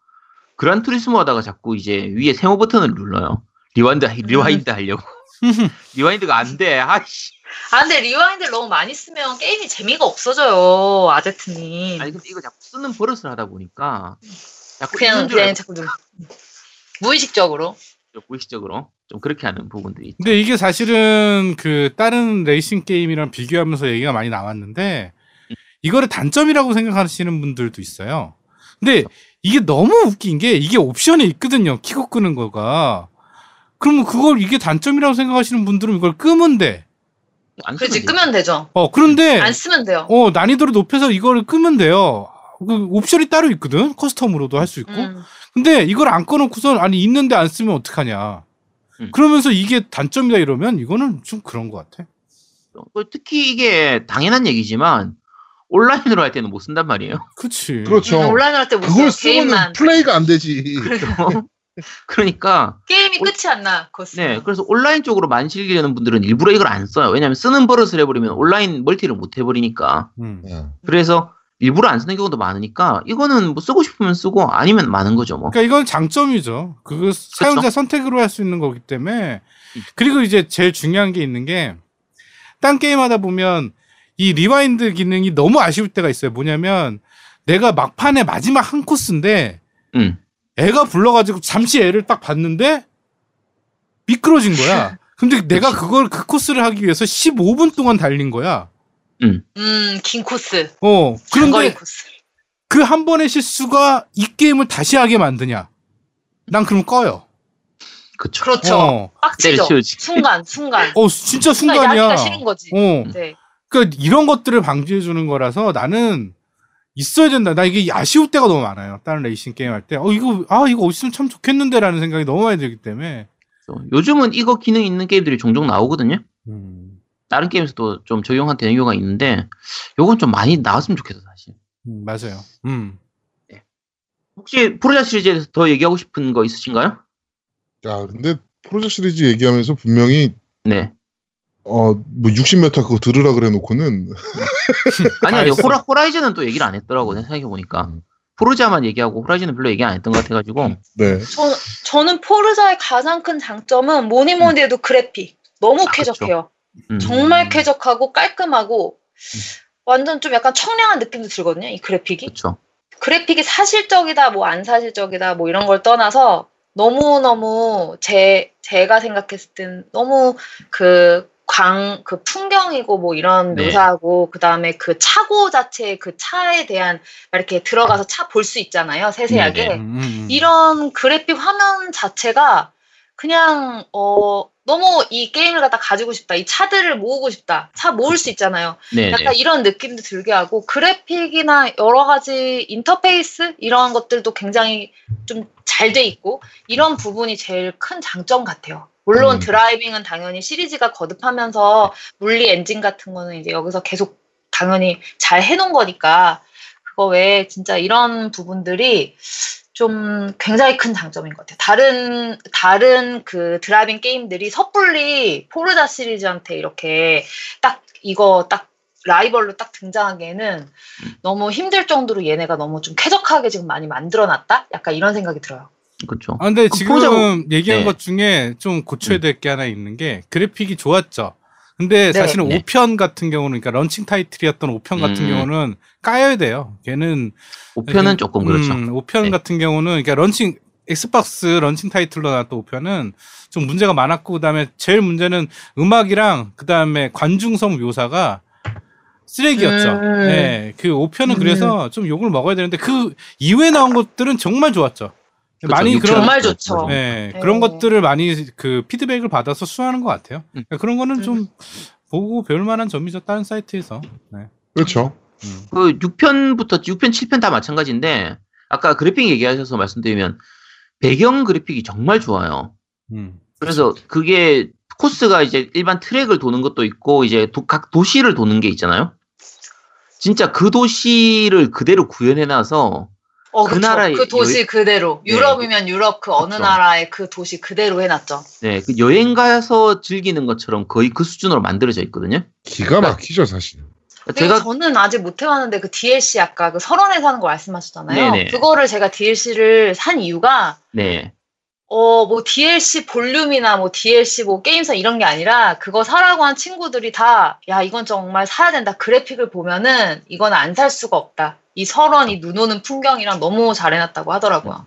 그란 투리스모 하다가 자꾸 이제 위에 세모 버튼을 눌러요. rewind rewind 하려고. *laughs* rewind가 안 돼. 아씨. 아, 근데 rewind를 너무 많이 쓰면 게임이 재미가 없어져요, 아제트님. 아니 근데 이거 자꾸 쓰는 버릇을 하다 보니까 자꾸 그냥 그냥 알고 자꾸 눌러. 무의식적으로. 무의식적으로 좀 그렇게 하는 부분들이 있죠. 근데 이게 사실은 그 다른 레이싱 게임이랑 비교하면서 얘기가 많이 나왔는데 이거를 단점이라고 생각하시는 분들도 있어요. 근데 이게 너무 웃긴 게 이게 옵션이 있거든요. 키고 끄는 거가. 그러면 그걸 이게 단점이라고 생각하시는 분들은 이걸 끄면 돼. 안 그렇지 끄면 되죠. 어 그런데 안 쓰면 돼요. 어 난이도를 높여서 이걸 끄면 돼요. 그 옵션이 따로 있거든. custom으로도 할 수 있고. 음. 근데 이걸 안 꺼놓고선 아니 있는데 안 쓰면 어떡하냐. 음. 그러면서 이게 단점이다 이러면 이거는 좀 그런 것 같아. 그 특히 이게 당연한 얘기지만 온라인으로 할 때는 못 쓴단 말이에요. 그치. 그렇죠. 음, 온라인 할때 못 그걸 써요. 게임만. 쓰면 플레이가 안 되지. *laughs* 그러니까 게임이 끝이 안 나. 쓰면. 네 그래서 온라인 쪽으로 많이 즐기려는 분들은 일부러 이걸 안 써요. 왜냐하면 쓰는 버릇을 해버리면 온라인 멀티를 못 해버리니까. 음. 예. 그래서 일부러 안 쓰는 경우도 많으니까 이거는 뭐 쓰고 싶으면 쓰고 아니면 마는 거죠 뭐. 그러니까 이건 장점이죠. 그거 사용자 선택으로 할 수 있는 거기 때문에 음. 그리고 이제 제일 중요한 게 있는 게 딴 게임 하다 보면 이 rewind 기능이 너무 아쉬울 때가 있어요. 뭐냐면 내가 막판에 마지막 한 코스인데 음. 애가 불러가지고 잠시 애를 딱 봤는데 미끄러진 거야. *laughs* 근데 내가 그걸 그 코스를 하기 위해서 15분 동안 달린 거야. 음, 긴 코스. 어. 그런데. 그 한 번의 실수가 이 게임을 다시 하게 만드냐? 난 그럼 꺼요. 그쵸. 그렇죠. 어. 빡치죠. 순간, 순간. 어, 진짜 순간 순간이야. 야기가 싫은 거지. 어. 네. 그러니까 이런 것들을 방지해 주는 거라서 나는 있어야 된다. 나 이게 아쉬울 때가 너무 많아요. 다른 레이싱 게임 할 때. 어, 이거 아, 이거 있으면 참 좋겠는데라는 생각이 너무 많이 들기 때문에. 요즘은 이거 기능 있는 게임들이 종종 나오거든요. 음. 다른 게임에서도 좀 적용한 되는 경우가 있는데 요건 좀 많이 나왔으면 좋겠어 사실. 음, 맞아요. 음. 혹시 프로자 시리즈에 대해서 더 얘기하고 싶은 거 있으신가요? 야, 근데 프로젝트 시리즈 얘기하면서 분명히 네. 어, 뭐 60m 그거 들으라 그래 놓고는 *laughs* 아니 아니. 호라, 호라이즌은 또 얘기를 안 했더라고 내가 생각해 보니까 음. 포르자만 얘기하고 호라이즌은 별로 얘기 안 했던 것 같아가지고 네. 저, 저는 포르자의 가장 큰 장점은 뭐니 뭐니 해도 그래픽. 너무 아. 쾌적해요. 음. 정말 쾌적하고 깔끔하고 완전 좀 약간 청량한 느낌도 들거든요. 이 그래픽이. 그렇죠. 그래픽이 사실적이다, 뭐 안 사실적이다, 뭐 이런 걸 떠나서 너무너무 제, 제가 생각했을 땐 너무 그 광, 그 풍경이고 뭐 이런 네. 묘사하고 그 다음에 그 차고 자체 그 차에 대한 막 이렇게 들어가서 차 볼 수 있잖아요. 세세하게. 네, 음, 음, 음. 이런 그래픽 화면 자체가 그냥 어 너무 이 게임을 갖다 가지고 싶다. 이 차들을 모으고 싶다. 차 모을 수 있잖아요. 네네. 약간 이런 느낌도 들게 하고 그래픽이나 여러 가지 인터페이스 이런 것들도 굉장히 좀 잘 돼 있고 이런 부분이 제일 큰 장점 같아요. 물론 음. 드라이빙은 당연히 시리즈가 거듭하면서 물리 엔진 같은 거는 이제 여기서 계속 당연히 잘 해놓은 거니까 그거 외에 진짜 이런 부분들이 좀 굉장히 큰 장점인 것 같아요. 다른 다른 그 driving 게임들이 섣불리 포르자 시리즈한테 이렇게 딱 이거 딱 라이벌로 딱 등장하기에는 너무 힘들 정도로 얘네가 너무 좀 쾌적하게 지금 많이 만들어놨다? 약간 이런 생각이 들어요. 그렇죠. 아, 근데 그 지금 포르자- 얘기한 네. 것 중에 좀 고쳐야 음. 될게 하나 있는 게 그래픽이 좋았죠. 근데 네. 사실은 네. 5편 같은 경우는 그러니까 런칭 타이틀이었던 5편 같은 음. 경우는 까야 돼요. 걔는 5편은 조금 그렇죠. 음, 5편 네. 같은 경우는 그러니까 런칭 엑스박스 런칭 타이틀로 나왔던 5편은 좀 문제가 많았고 그다음에 제일 문제는 음악이랑 그다음에 관중성 묘사가 쓰레기였죠. 음. 네, 그 5편은 음. 그래서 좀 욕을 먹어야 되는데 그 이후에 나온 것들은 정말 좋았죠. 그렇죠. 많이 그런 정말 좋죠. 네, 네. 그런 것들을 많이 그 피드백을 받아서 수용하는 것 같아요. 음. 그러니까 그런 거는 좀 보고 배울 만한 점이죠. 다른 사이트에서. 네. 그렇죠. 음. 그 6편부터 6편, 7편 다 마찬가지인데 아까 그래픽 얘기하셔서 말씀드리면 배경 그래픽이 정말 좋아요. 음. 그래서 그게 코스가 이제 일반 트랙을 도는 것도 있고 이제 도- 각 도시를 도는 게 있잖아요. 진짜 그 도시를 그대로 구현해놔서 어, 그 그쵸. 나라의 그 도시 여행- 그대로 네. 유럽이면 유럽 그 어느 그쵸. 나라의 그 도시 그대로 해놨죠. 네, 그 여행 가서 즐기는 것처럼 거의 그 수준으로 만들어져 있거든요. 기가 막히죠 사실. 제가 저는 아직 못 해봤는데 그 DLC 아까 그 설원에서 하는 거 말씀하셨잖아요. 네네. 그거를 제가 DLC를 산 이유가 네, 어 뭐 DLC 볼륨이나 뭐 DLC 뭐 게임사 이런 게 아니라 그거 사라고 한 친구들이 다 야 이건 정말 사야 된다 그래픽을 보면은 이건 안 살 수가 없다. 이 설원 이 눈 오는 풍경이랑 너무 잘 해놨다고 하더라고요.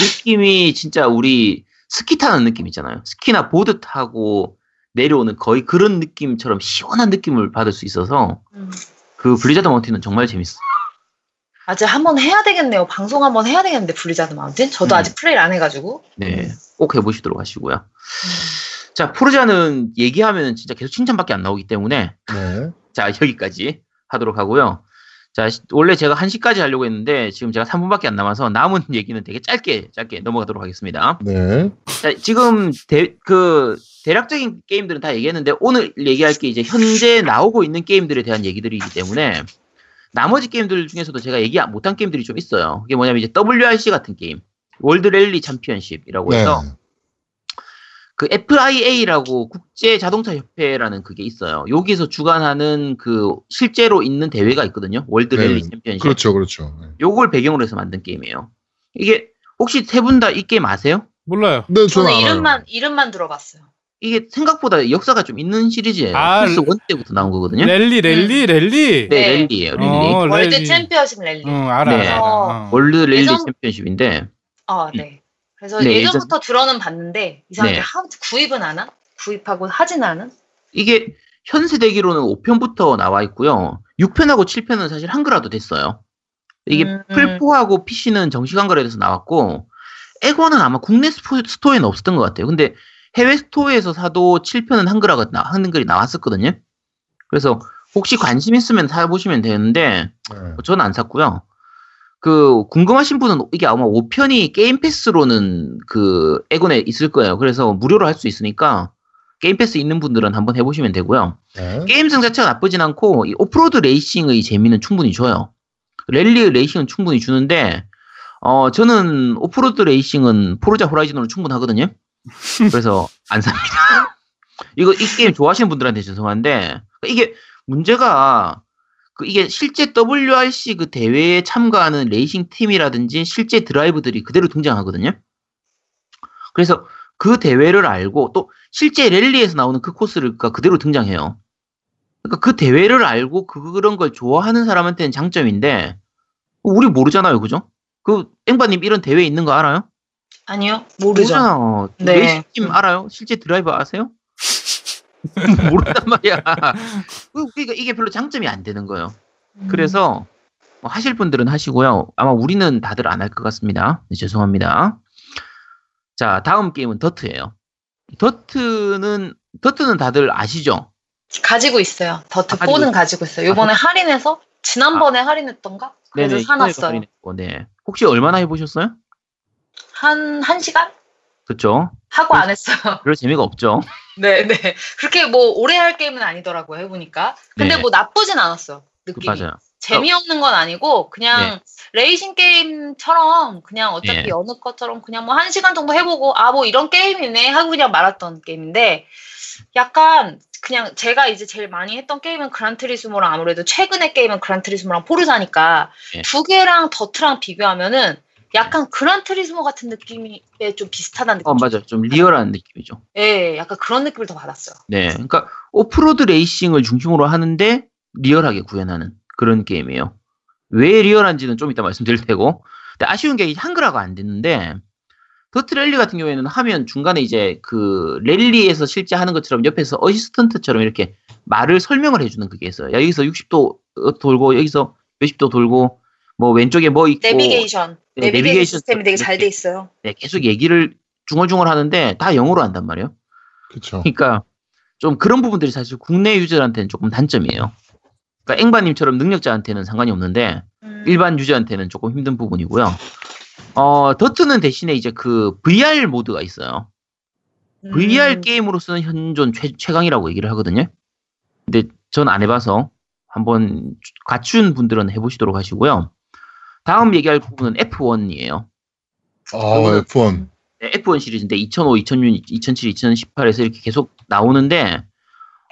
느낌이 진짜 우리 스키 타는 느낌 있잖아요. 스키나 보드 타고 내려오는 거의 그런 느낌처럼 시원한 느낌을 받을 수 있어서 음. 그 Blizzard Mountain은 정말 재밌어. 아직 한번 해야 되겠네요. 방송 한번 해야 되겠는데 Blizzard Mountain? 저도 음. 아직 플레이를 안 해가지고. 네, 꼭 해보시도록 하시고요. 자, Forza는 얘기하면 진짜 계속 칭찬밖에 안 나오기 때문에 네. *laughs* 자 여기까지 하도록 하고요. 자 시- 원래 제가 1시까지 하려고 했는데 지금 제가 3분밖에 안 남아서 남은 *laughs* 얘기는 되게 짧게 짧게 넘어가도록 하겠습니다. 네. 자, 지금 대, 그 대략적인 게임들은 다 얘기했는데 오늘 얘기할 게 이제 현재 나오고 있는 게임들에 대한 얘기들이기 때문에 나머지 게임들 중에서도 제가 얘기 못한 게임들이 좀 있어요. 그게 뭐냐면 이제 WRC 같은 게임, World Rally Championship이라고 네. 해서 그 FIA라고 국제 자동차 협회라는 그게 있어요. 여기서 주관하는 그 실제로 있는 대회가 있거든요. World 네. Rally Championship. 그렇죠, 그렇죠. 네. 요걸 배경으로 해서 만든 게임이에요. 이게 혹시 세 분 다 이 게임 아세요? 몰라요. 근데 저는 저는. 이름만 이름만 들어봤어요. 이게 생각보다 역사가 좀 있는 시리즈예요. 아, 플스 1 때부터 나온 거거든요. 네, 랠리, 랠리, 랠리. 네. 랠리예요. 랠리. 어, World Rally. Championship 랠리. 응, 알아, 네. 알아. 어. World Rally 예전- Championship인데 어, 네. 그래서 네, 예전부터 들어는 봤는데 이상하게 네. 하, 구입은 안 하? 구입하고 하진 않은? 이게 현세대기로는 5편부터 나와 있고요. 6편하고 7편은 사실 한글화도 됐어요. 이게 음, 음. 플포하고 PC는 정식 한글화돼서 나왔고 엑원은 아마 국내 스포- 스토어에는 없었던 것 같아요. 근데 해외 스토어에서 사도 7편은 한글화가 나, 한글이 나왔었거든요. 그래서 혹시 관심 있으면 사보시면 되는데 네. 저는 안 샀고요. 그 궁금하신 분은 이게 아마 5편이 Game Pass로는 그 엑원에 있을 거예요. 그래서 무료로 할 수 있으니까 Game Pass 있는 분들은 한번 해보시면 되고요. 네. 게임성 자체가 나쁘진 않고 이 오프로드 레이싱의 재미는 충분히 줘요. 랠리 레이싱은 충분히 주는데 어 저는 오프로드 레이싱은 Forza Horizon으로 충분하거든요. 그래서 안 삽니다. *laughs* 이거 이 게임 좋아하시는 분들한테 죄송한데 이게 문제가 그 이게 실제 WRC 그 대회에 참가하는 레이싱 팀이라든지 실제 드라이버들이 그대로 등장하거든요. 그래서 그 대회를 알고 또 실제 랠리에서 나오는 그 코스가 그대로 등장해요. 그러니까 그 대회를 알고 그- 그런 걸 좋아하는 사람한테는 장점인데 우리 모르잖아요, 그죠? 그 앵바님 이런 대회 있는 거 알아요? 아니요, 모르죠. 모르잖아. 네. 레이싱 팀 알아요? 실제 드라이버 아세요? *laughs* 모른단 말이야. 그- 그러니까 이게 별로 장점이 안 되는 거예요. 음. 그래서 뭐 하실 분들은 하시고요. 아마 우리는 다들 안 할 것 같습니다. 네, 죄송합니다. 자, 다음 게임은 더트예요. 더트는 더트는 다들 아시죠? 가지고 있어요. 더트 아, 가지고 4는 있- 가지고 있어요. 요번에 할인해서 지난번에 할인했던가? 그래서 네네, 사놨어요. 할인했고, 네. 혹시 얼마나 해보셨어요? 한, 한 시간? 그쵸? 하고 안 했어요. *laughs* 별 재미가 없죠. *laughs* 네, 네. 그렇게 뭐 오래 할 게임은 아니더라고요, 해보니까. 근데 네. 뭐 나쁘진 않았어요. 그, 느낌이. 맞아요. 재미없는 건 아니고, 그냥 네. 레이싱 게임처럼, 그냥 어차피 예. 어느 것처럼 그냥 뭐 한 시간 정도 해보고, 아, 뭐 이런 게임이네 하고 그냥 말았던 게임인데, 약간 그냥 제가 이제 제일 많이 했던 게임은 Gran Turismo랑 아무래도 최근의 게임은 Gran Turismo랑 Forza니까 예. 두 개랑 DiRT랑 비교하면은 약간 Gran Turismo 같은 느낌이 좀 비슷하다는 느낌. 어, 맞아요. 좀 리얼한 느낌이죠. 예, 약간 그런 느낌을 더 받았어요. 네. 그러니까 오프로드 레이싱을 중심으로 하는데 리얼하게 구현하는 그런 게임이에요. 왜 리얼한지는 좀 이따 말씀드릴 테고. 근데 아쉬운 게 한글화가 안 됐는데 DiRT Rally 같은 경우에는 하면 중간에 이제 그 랠리에서 실제 하는 것처럼 옆에서 assistant처럼 이렇게 말을 설명을 해주는 그게 있어요. 야, 여기서 60도 돌고 여기서 몇십 도 돌고 뭐 왼쪽에 뭐 있고 내비게이션. 네, 내비게이션 내비게이션 시스템이 되게 잘. 돼 있어요. 네, 계속 얘기를 중얼중얼 하는데 다 영어로 한단 말이에요. 그쵸. 그러니까 좀 그런 부분들이 사실 국내 유저한테는 조금 단점이에요. 그러니까 앵바님처럼 능력자한테는 상관이 없는데 음. 일반 유저한테는 조금 힘든 부분이고요. 어, 더트는 대신에 이제 그 VR 모드가 있어요. 음. VR 게임으로서는 현존 최, 최강이라고 얘기를 하거든요. 근데 전 안 해봐서 한번 갖춘 분들은 해보시도록 하시고요. 다음 얘기할 부분은 F1이에요. 아, 그거는- F1. 네, F1 시리즈인데 2005, 2006, 2007, 2018에서 이렇게 계속 나오는데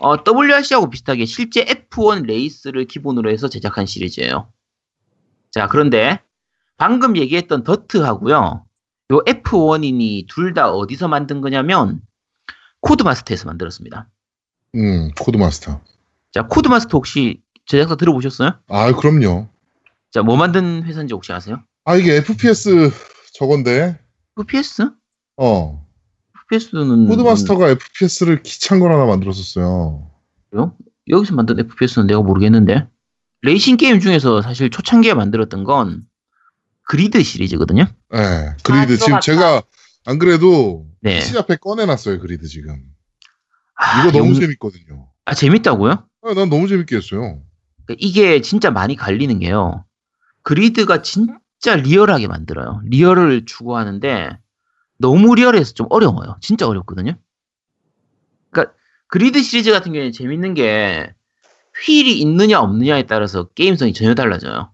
어, WRC하고 비슷하게 실제 F1 레이스를 기본으로 해서 제작한 시리즈예요. 자, 그런데 방금 얘기했던 DiRT하고요. 요 F1이니 둘 다 어디서 만든 거냐면 Codemaster에서 만들었습니다. 음, Codemaster. 자, Codemaster 혹시 제작사 들어보셨어요? 아, 그럼요. 자, 뭐 만든 회사인지 혹시 아세요? 아, 이게 FPS 저건데. FPS? 어. FPS는 코드마스터가 FPS를 기찬 걸 하나 만들었었어요. 여기서 만든 FPS는 내가 모르겠는데 레이싱 게임 중에서 사실 초창기에 만들었던 건 그리드 시리즈거든요. 예. 그리드. 아, 지금. 제가 안 그래도 네. PC 앞에 꺼내놨어요, 그리드 지금. 아, 이거 너무 영- 재밌거든요. 아, 재밌다고요? 아, 난 너무 재밌게 했어요. 그러니까 이게 진짜 많이 갈리는 게요. GRID가 진짜 리얼하게 만들어요. 리얼을 추구하는데 너무 리얼해서 좀 어려워요. 진짜 어렵거든요. 그러니까 GRID 시리즈 같은 경우에 재밌는 게 휠이 있느냐 없느냐에 따라서 게임성이 전혀 달라져요.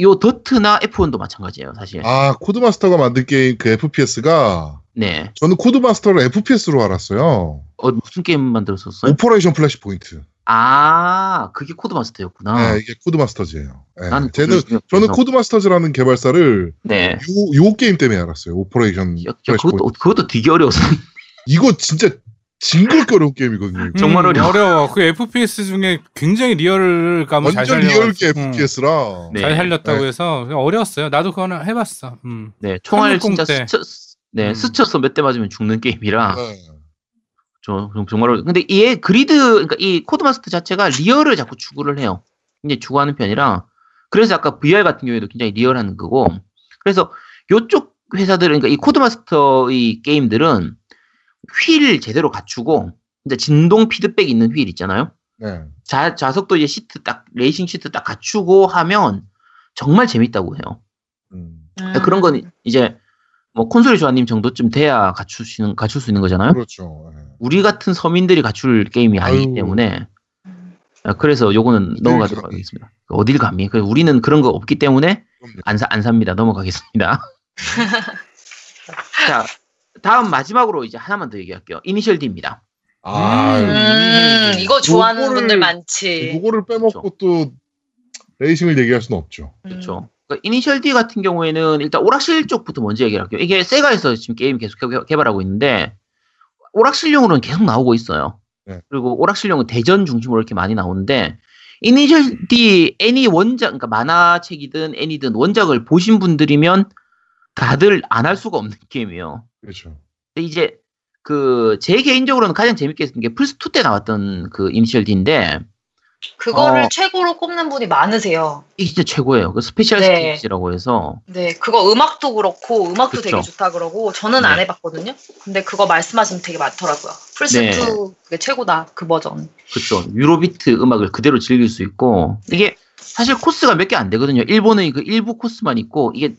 요 더트나 F1도 마찬가지예요, 사실. 아, Codemaster가 만든 게임 그 FPS가 네. 저는 Codemaster를 FPS로 알았어요. 어, 무슨 게임 만들었었어요? Operation Flashpoint. 아, 그게 Codemaster였구나. 네, 이게 Codemasters예요. 예. 난 쟤는 저는 Codemasters라는 개발사를 네. 요, 요 게임 때문에 알았어요. Operation 야, 야, 그것도. 그것도 되게 어려워서. 이거 진짜 징그럽게 어려운 게임이거든요. 이거. 정말 어려워. 어려워. 그 FPS 중에 굉장히 리얼감을 잘 완전 살려. 리얼게 FPS라. 네. 잘 살렸다고 네. 해서 어려웠어요. 나도 그거는 해봤어. 음. 네, 총알 360 진짜 때. 스쳐, 네, 음. 스쳐서 몇 대 맞으면 죽는 게임이라. 네. 저, 정- 정말 어려 근데 얘 GRID, 그러니까 이 Codemaster 자체가 리얼을 자꾸 추구를 해요. 굉장히 추구하는 편이라. 그래서 아까 VR 같은 경우에도 굉장히 리얼한 거고. 그래서 요쪽 회사들, 그러니까 이 Codemaster의 게임들은 휠 제대로 갖추고, 이제 진동 피드백 있는 휠 있잖아요. 네. 자, 좌석도 이제 시트 딱, 레이싱 시트 딱 갖추고 하면 정말 재밌다고 해요. 음. 그러니까 그런 건 이제 뭐 콘솔이 조아님 정도쯤 돼야 갖출 수 있는, 갖출 수 있는 거잖아요. 그렇죠. 네. 우리 같은 서민들이 갖출 게임이 아니기 아유. 때문에 음. 아, 그래서 요거는 넘어가도록 감히. 하겠습니다. 어딜 감히? 그래서 우리는 그런 거 없기 때문에. 안, 사, 안 삽니다. 넘어가겠습니다. *laughs* 자, 다음 마지막으로 이제 하나만 더 얘기할게요. 이니셜 D입니다. 아, 음, 이거 좋아하는 요거를- 분들 많지. 그거를 빼먹고 또 레이싱을 얘기할 수는 없죠. 음. 그렇죠. 그러니까 Initial D 같은 경우에는 일단 오락실 쪽부터 먼저 얘기를 할게요. 이게 세가에서 지금 게임 계속 개- 개발하고 있는데 오락실용으로는 계속 나오고 있어요. 네. 그리고 오락실용은 대전 중심으로 이렇게 많이 나오는데 Initial D 애니 원작 그러니까 만화책이든 애니든 원작을 보신 분들이면 다들 안 할 수가 없는 *laughs* 게임이에요. 그렇죠. 근데 이제 그 제 개인적으로는 가장 재밌게 했던 게 플스 2 때 나왔던 그 Initial D인데 그거를 어. 최고로 꼽는 분이 많으세요. 이게 진짜 최고예요. 그 special 네. stage라고 해서 네, 그거 음악도 그렇고 음악도 되게 그쵸. 좋다 그러고 저는 네. 안 해봤거든요. 근데 그거 말씀하시면 되게 많더라고요. 플스 네. 2 그게 최고다 그 버전. 그쵸. Eurobeat 음악을 그대로 즐길 수 있고, 이게 사실 코스가 몇 개 안 되거든요. 일본의 그 일부 코스만 있고, 이게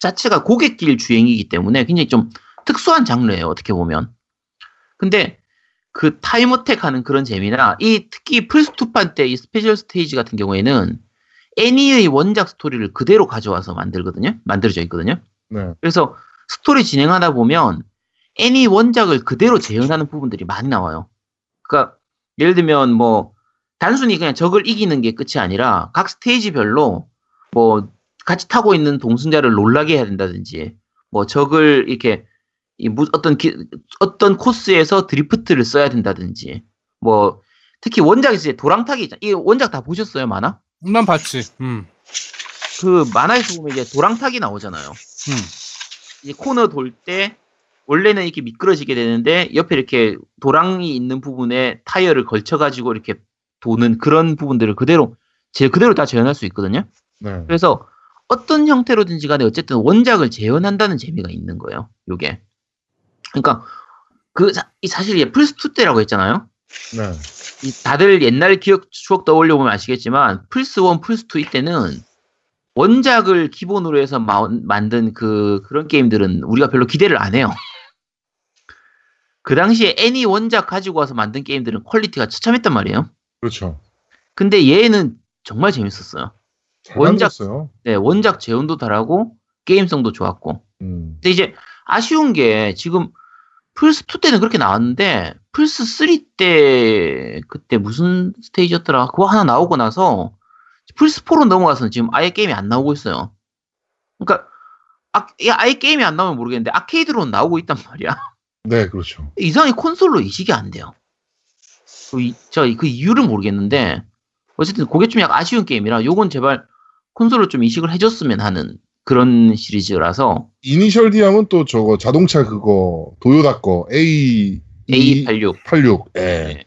자체가 고갯길 주행이기 때문에 굉장히 좀 특수한 장르예요. 어떻게 보면. 근데 그 time attack 하는 그런 재미나, 이 특히 플스2판 때 이 special stage 같은 경우에는 애니의 원작 스토리를 그대로 가져와서 만들거든요. 만들어져 있거든요. 네. 그래서 스토리 진행하다 보면 애니 원작을 그대로 재현하는 부분들이 많이 나와요. 그러니까 예를 들면 뭐 단순히 그냥 적을 이기는 게 끝이 아니라 각 스테이지별로 뭐 같이 타고 있는 동승자를 놀라게 해야 된다든지 뭐 적을 이렇게 이 무- 어떤 기- 어떤 코스에서 드리프트를 써야 된다든지 뭐 특히 원작에서 이제 도랑타기. 이 원작 다 보셨어요, 만화? 난 봤지. 음. 그 만화에서 보면 이제 도랑타기 나오잖아요. 음. 이제 코너 돌 때 원래는 이렇게 미끄러지게 되는데 옆에 이렇게 도랑이 있는 부분에 타이어를 걸쳐가지고 이렇게 도는 그런 부분들을 그대로 제 그대로 다 재현할 수 있거든요. 네. 그래서 어떤 형태로든지 간에 어쨌든 원작을 재현한다는 재미가 있는 거예요. 요게. 그러니까 그 사, 이 사실 이게 플스 2 때라고 했잖아요. 네. 이 다들 옛날 기억 추억 떠올려 보면 아시겠지만 플스 1, 플스 2 이때는 원작을 기본으로 해서 마- 만든 그 그런 게임들은 우리가 별로 기대를 안 해요. 그 당시에 애니 원작 가지고 와서 만든 게임들은 quality가 처참했단 말이에요. 그렇죠. 근데 얘는 정말 재밌었어요. 잘 원작- 만들었어요. 네, 원작 재현도 잘하고 게임성도 좋았고. 음. 근데 이제 아쉬운 게 지금 플스 2 때는 그렇게 나왔는데 플스 3 때 그때 무슨 스테이지였더라? 그거 하나 나오고 나서 플스 4로 넘어가서는 지금 아예 게임이 안 나오고 있어요. 그러니까 아, 야, 아예 게임이 안 나오면 모르겠는데 아케이드로는 나오고 있단 *laughs* 말이야. 네, 그렇죠. 이상하게 콘솔로 이식이 안 돼요. 그, 이- 저, 그 이유를 모르겠는데, 어쨌든 그게 좀 약간 아쉬운 게임이라, 요건 제발 콘솔로 좀 이식을 해줬으면 하는 그런 시리즈라서, 이니셜 D 하면 또 저거 자동차 그거 도요다 거 A A86. 86. 예. 네,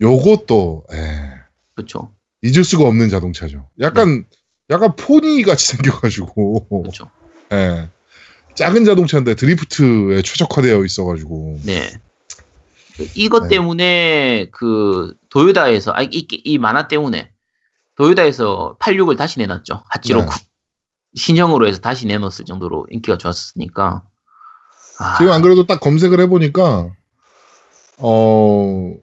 요것도 예. 그렇죠. 잊을 수가 없는 자동차죠. 약간 약간 포니 같이 *laughs* 생겨가지고 그렇죠. 예. 작은 자동차인데 드리프트에 최적화되어 있어가지고 네. 이것 네. 때문에 그 도요다에서 아, 이, 이 만화 때문에 도요다에서 86을 다시 내놨죠. 하치로쿠 네. 신형으로 해서 다시 내놓았을 정도로 인기가 좋았으니까. 아, 지금 안 그래도 딱 검색을 해보니까 어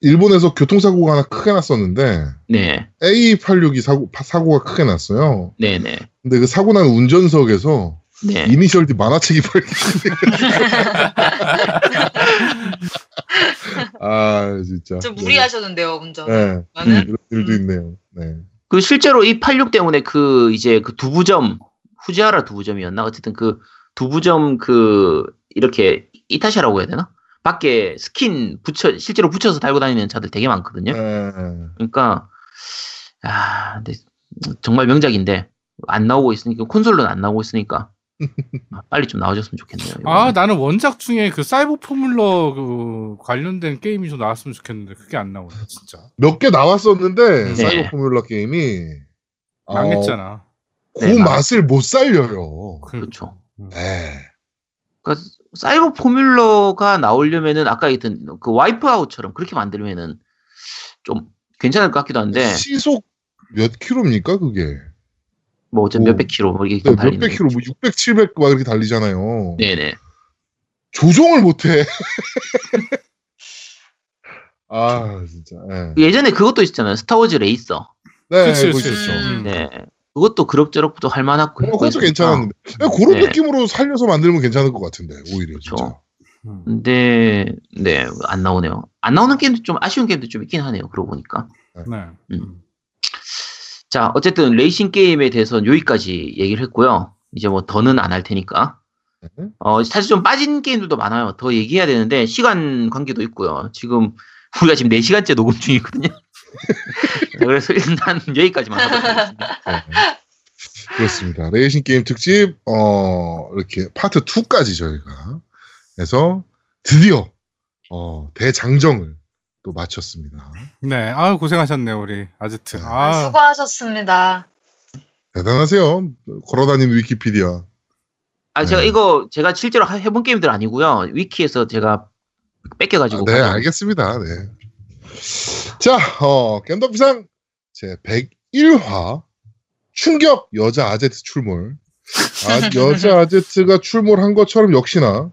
일본에서 교통사고가 하나 크게 났었는데 네, A86이 사고 사고가 크게 났어요. 네, 네, 근데 그 사고 난 운전석에서 네. 이니셜 D 만화책이 발견. *laughs* *laughs* 아 진짜. 좀 무리하셨는데요, 운전. 네. 저는 이런 일도 있네요. 네. 그 실제로 이 86 때문에 그 이제 그 두부점 후지하라 두부점이었나 어쨌든 그 두부점 그 이렇게 이타샤라고 해야 되나 밖에 스킨 붙여 실제로 붙여서 달고 다니는 차들 되게 많거든요. 네. 그러니까 아 근데 정말 명작인데 안 나오고 있으니까 콘솔로는 안 나오고 있으니까 빨리 좀 나와줬으면 좋겠네요. 아 이거는. 나는 원작 중에 그 사이버 포뮬러 그 관련된 게임이 좀 나왔으면 좋겠는데 그게 안 나오네 진짜 몇 개 나왔었는데 네. 사이버 포뮬러 게임이 어, 망했잖아. 그 네, 망- 맛을 못 살려요. 그렇죠. 네. 그러니까 사이버 포뮬러가 나오려면은 아까 얘기했던 그 와이프 아웃처럼 그렇게 만들면은 좀 괜찮을 것 같기도 한데 시속 몇 킬로입니까 그게? 뭐 어쨌든 오. 몇백 킬로 뭐 이렇게 네, 달리는 몇백 킬로, 뭐 600, 700 막 이렇게 달리잖아요. 네네 조종을 못해. *laughs* 아 진짜. 네. 예전에 그것도 있었잖아요 스타워즈 레이서 네, 그치, 그거 그치. 있었죠. 음. 네 그것도 그럭저럭도 할 만하고 어, 그것도. 괜찮았는데 네, 그런 네. 느낌으로 살려서 만들면 괜찮을 것 같은데 오히려 그쵸. 진짜. 음. 근데 네 안 나오네요 안 나오는 게임도 좀 아쉬운 게임도 좀 있긴 하네요 그러고 보니까 네. 음. 자 어쨌든 레이싱 게임에 대해서는 여기까지 얘기를 했고요 이제 뭐 더는 안 할 테니까 네. 어, 사실 좀 빠진 게임들도 많아요. 더 얘기해야 되는데, 시간 관계도 있고요. 지금, 우리가 지금 4시간째 녹음 중이거든요. 네, *laughs* 그래서 일단 여기까지만 하겠습니다. 네. 그렇습니다. 레이싱 게임 특집 어 이렇게 파트 2까지 저희가 해서 드디어 어 대장정을 또 마쳤습니다. 네. 아유 고생하셨네요 우리 아제트. 네. 아, 아 수고하셨습니다. 대단하세요. 걸어다니는 위키피디아. 아, 제가 네. 이거, 제가 실제로 하- 해본 게임들 아니고요. 위키에서 제가 뺏겨가지고. 네, 가져온- 알겠습니다. 네. 자, 어, 겜덕비상 제 101화 충격 여자 아제트 출몰. 아, *laughs* 여자 아제트가 출몰한 것처럼 역시나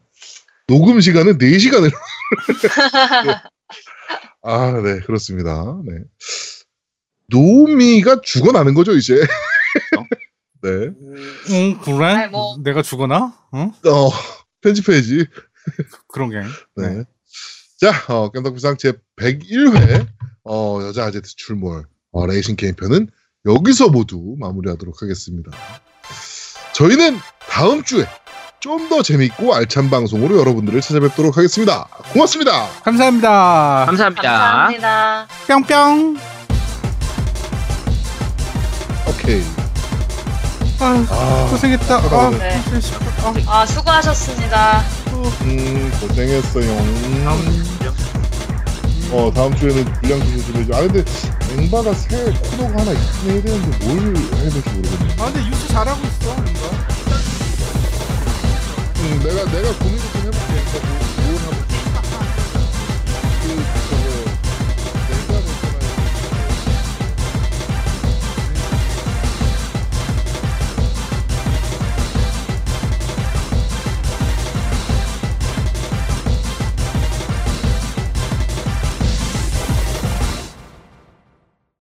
녹음 시간은 4시간을. *laughs* 아, 네, 그렇습니다. 네. 노미가 죽어나는 거죠, 이제. *laughs* 네. 응, 그래? 아이, 뭐. 내가 죽어나? 응? 어, 편집해야지. 그런 게. 네. 네. 자, 어, 겜덕비상 제 101회 어, 여자 아제트 출몰 어, 레이싱 게임 편은 여기서 모두 마무리하도록 하겠습니다. 저희는 다음 주에 좀 더 재밌고 알찬 방송으로 여러분들을 찾아뵙도록 하겠습니다. 고맙습니다. 감사합니다. 감사합니다. 감사합니다. 뿅뿅. 오케이. 아, 아 고생했다. 아, 네. 아, 수고하셨습니다. 음, 고생했어요. 음. 어, 다음 주에는 분량 주셔도 되죠. 아, 근데 앵바가 새 코너가 하나 있긴 해야 되는데 뭘 해야 될지 모르겠네. 아, 근데 유튜 잘하고 있어, 앵바. 음, 내가 내가 고민을 좀 해볼게.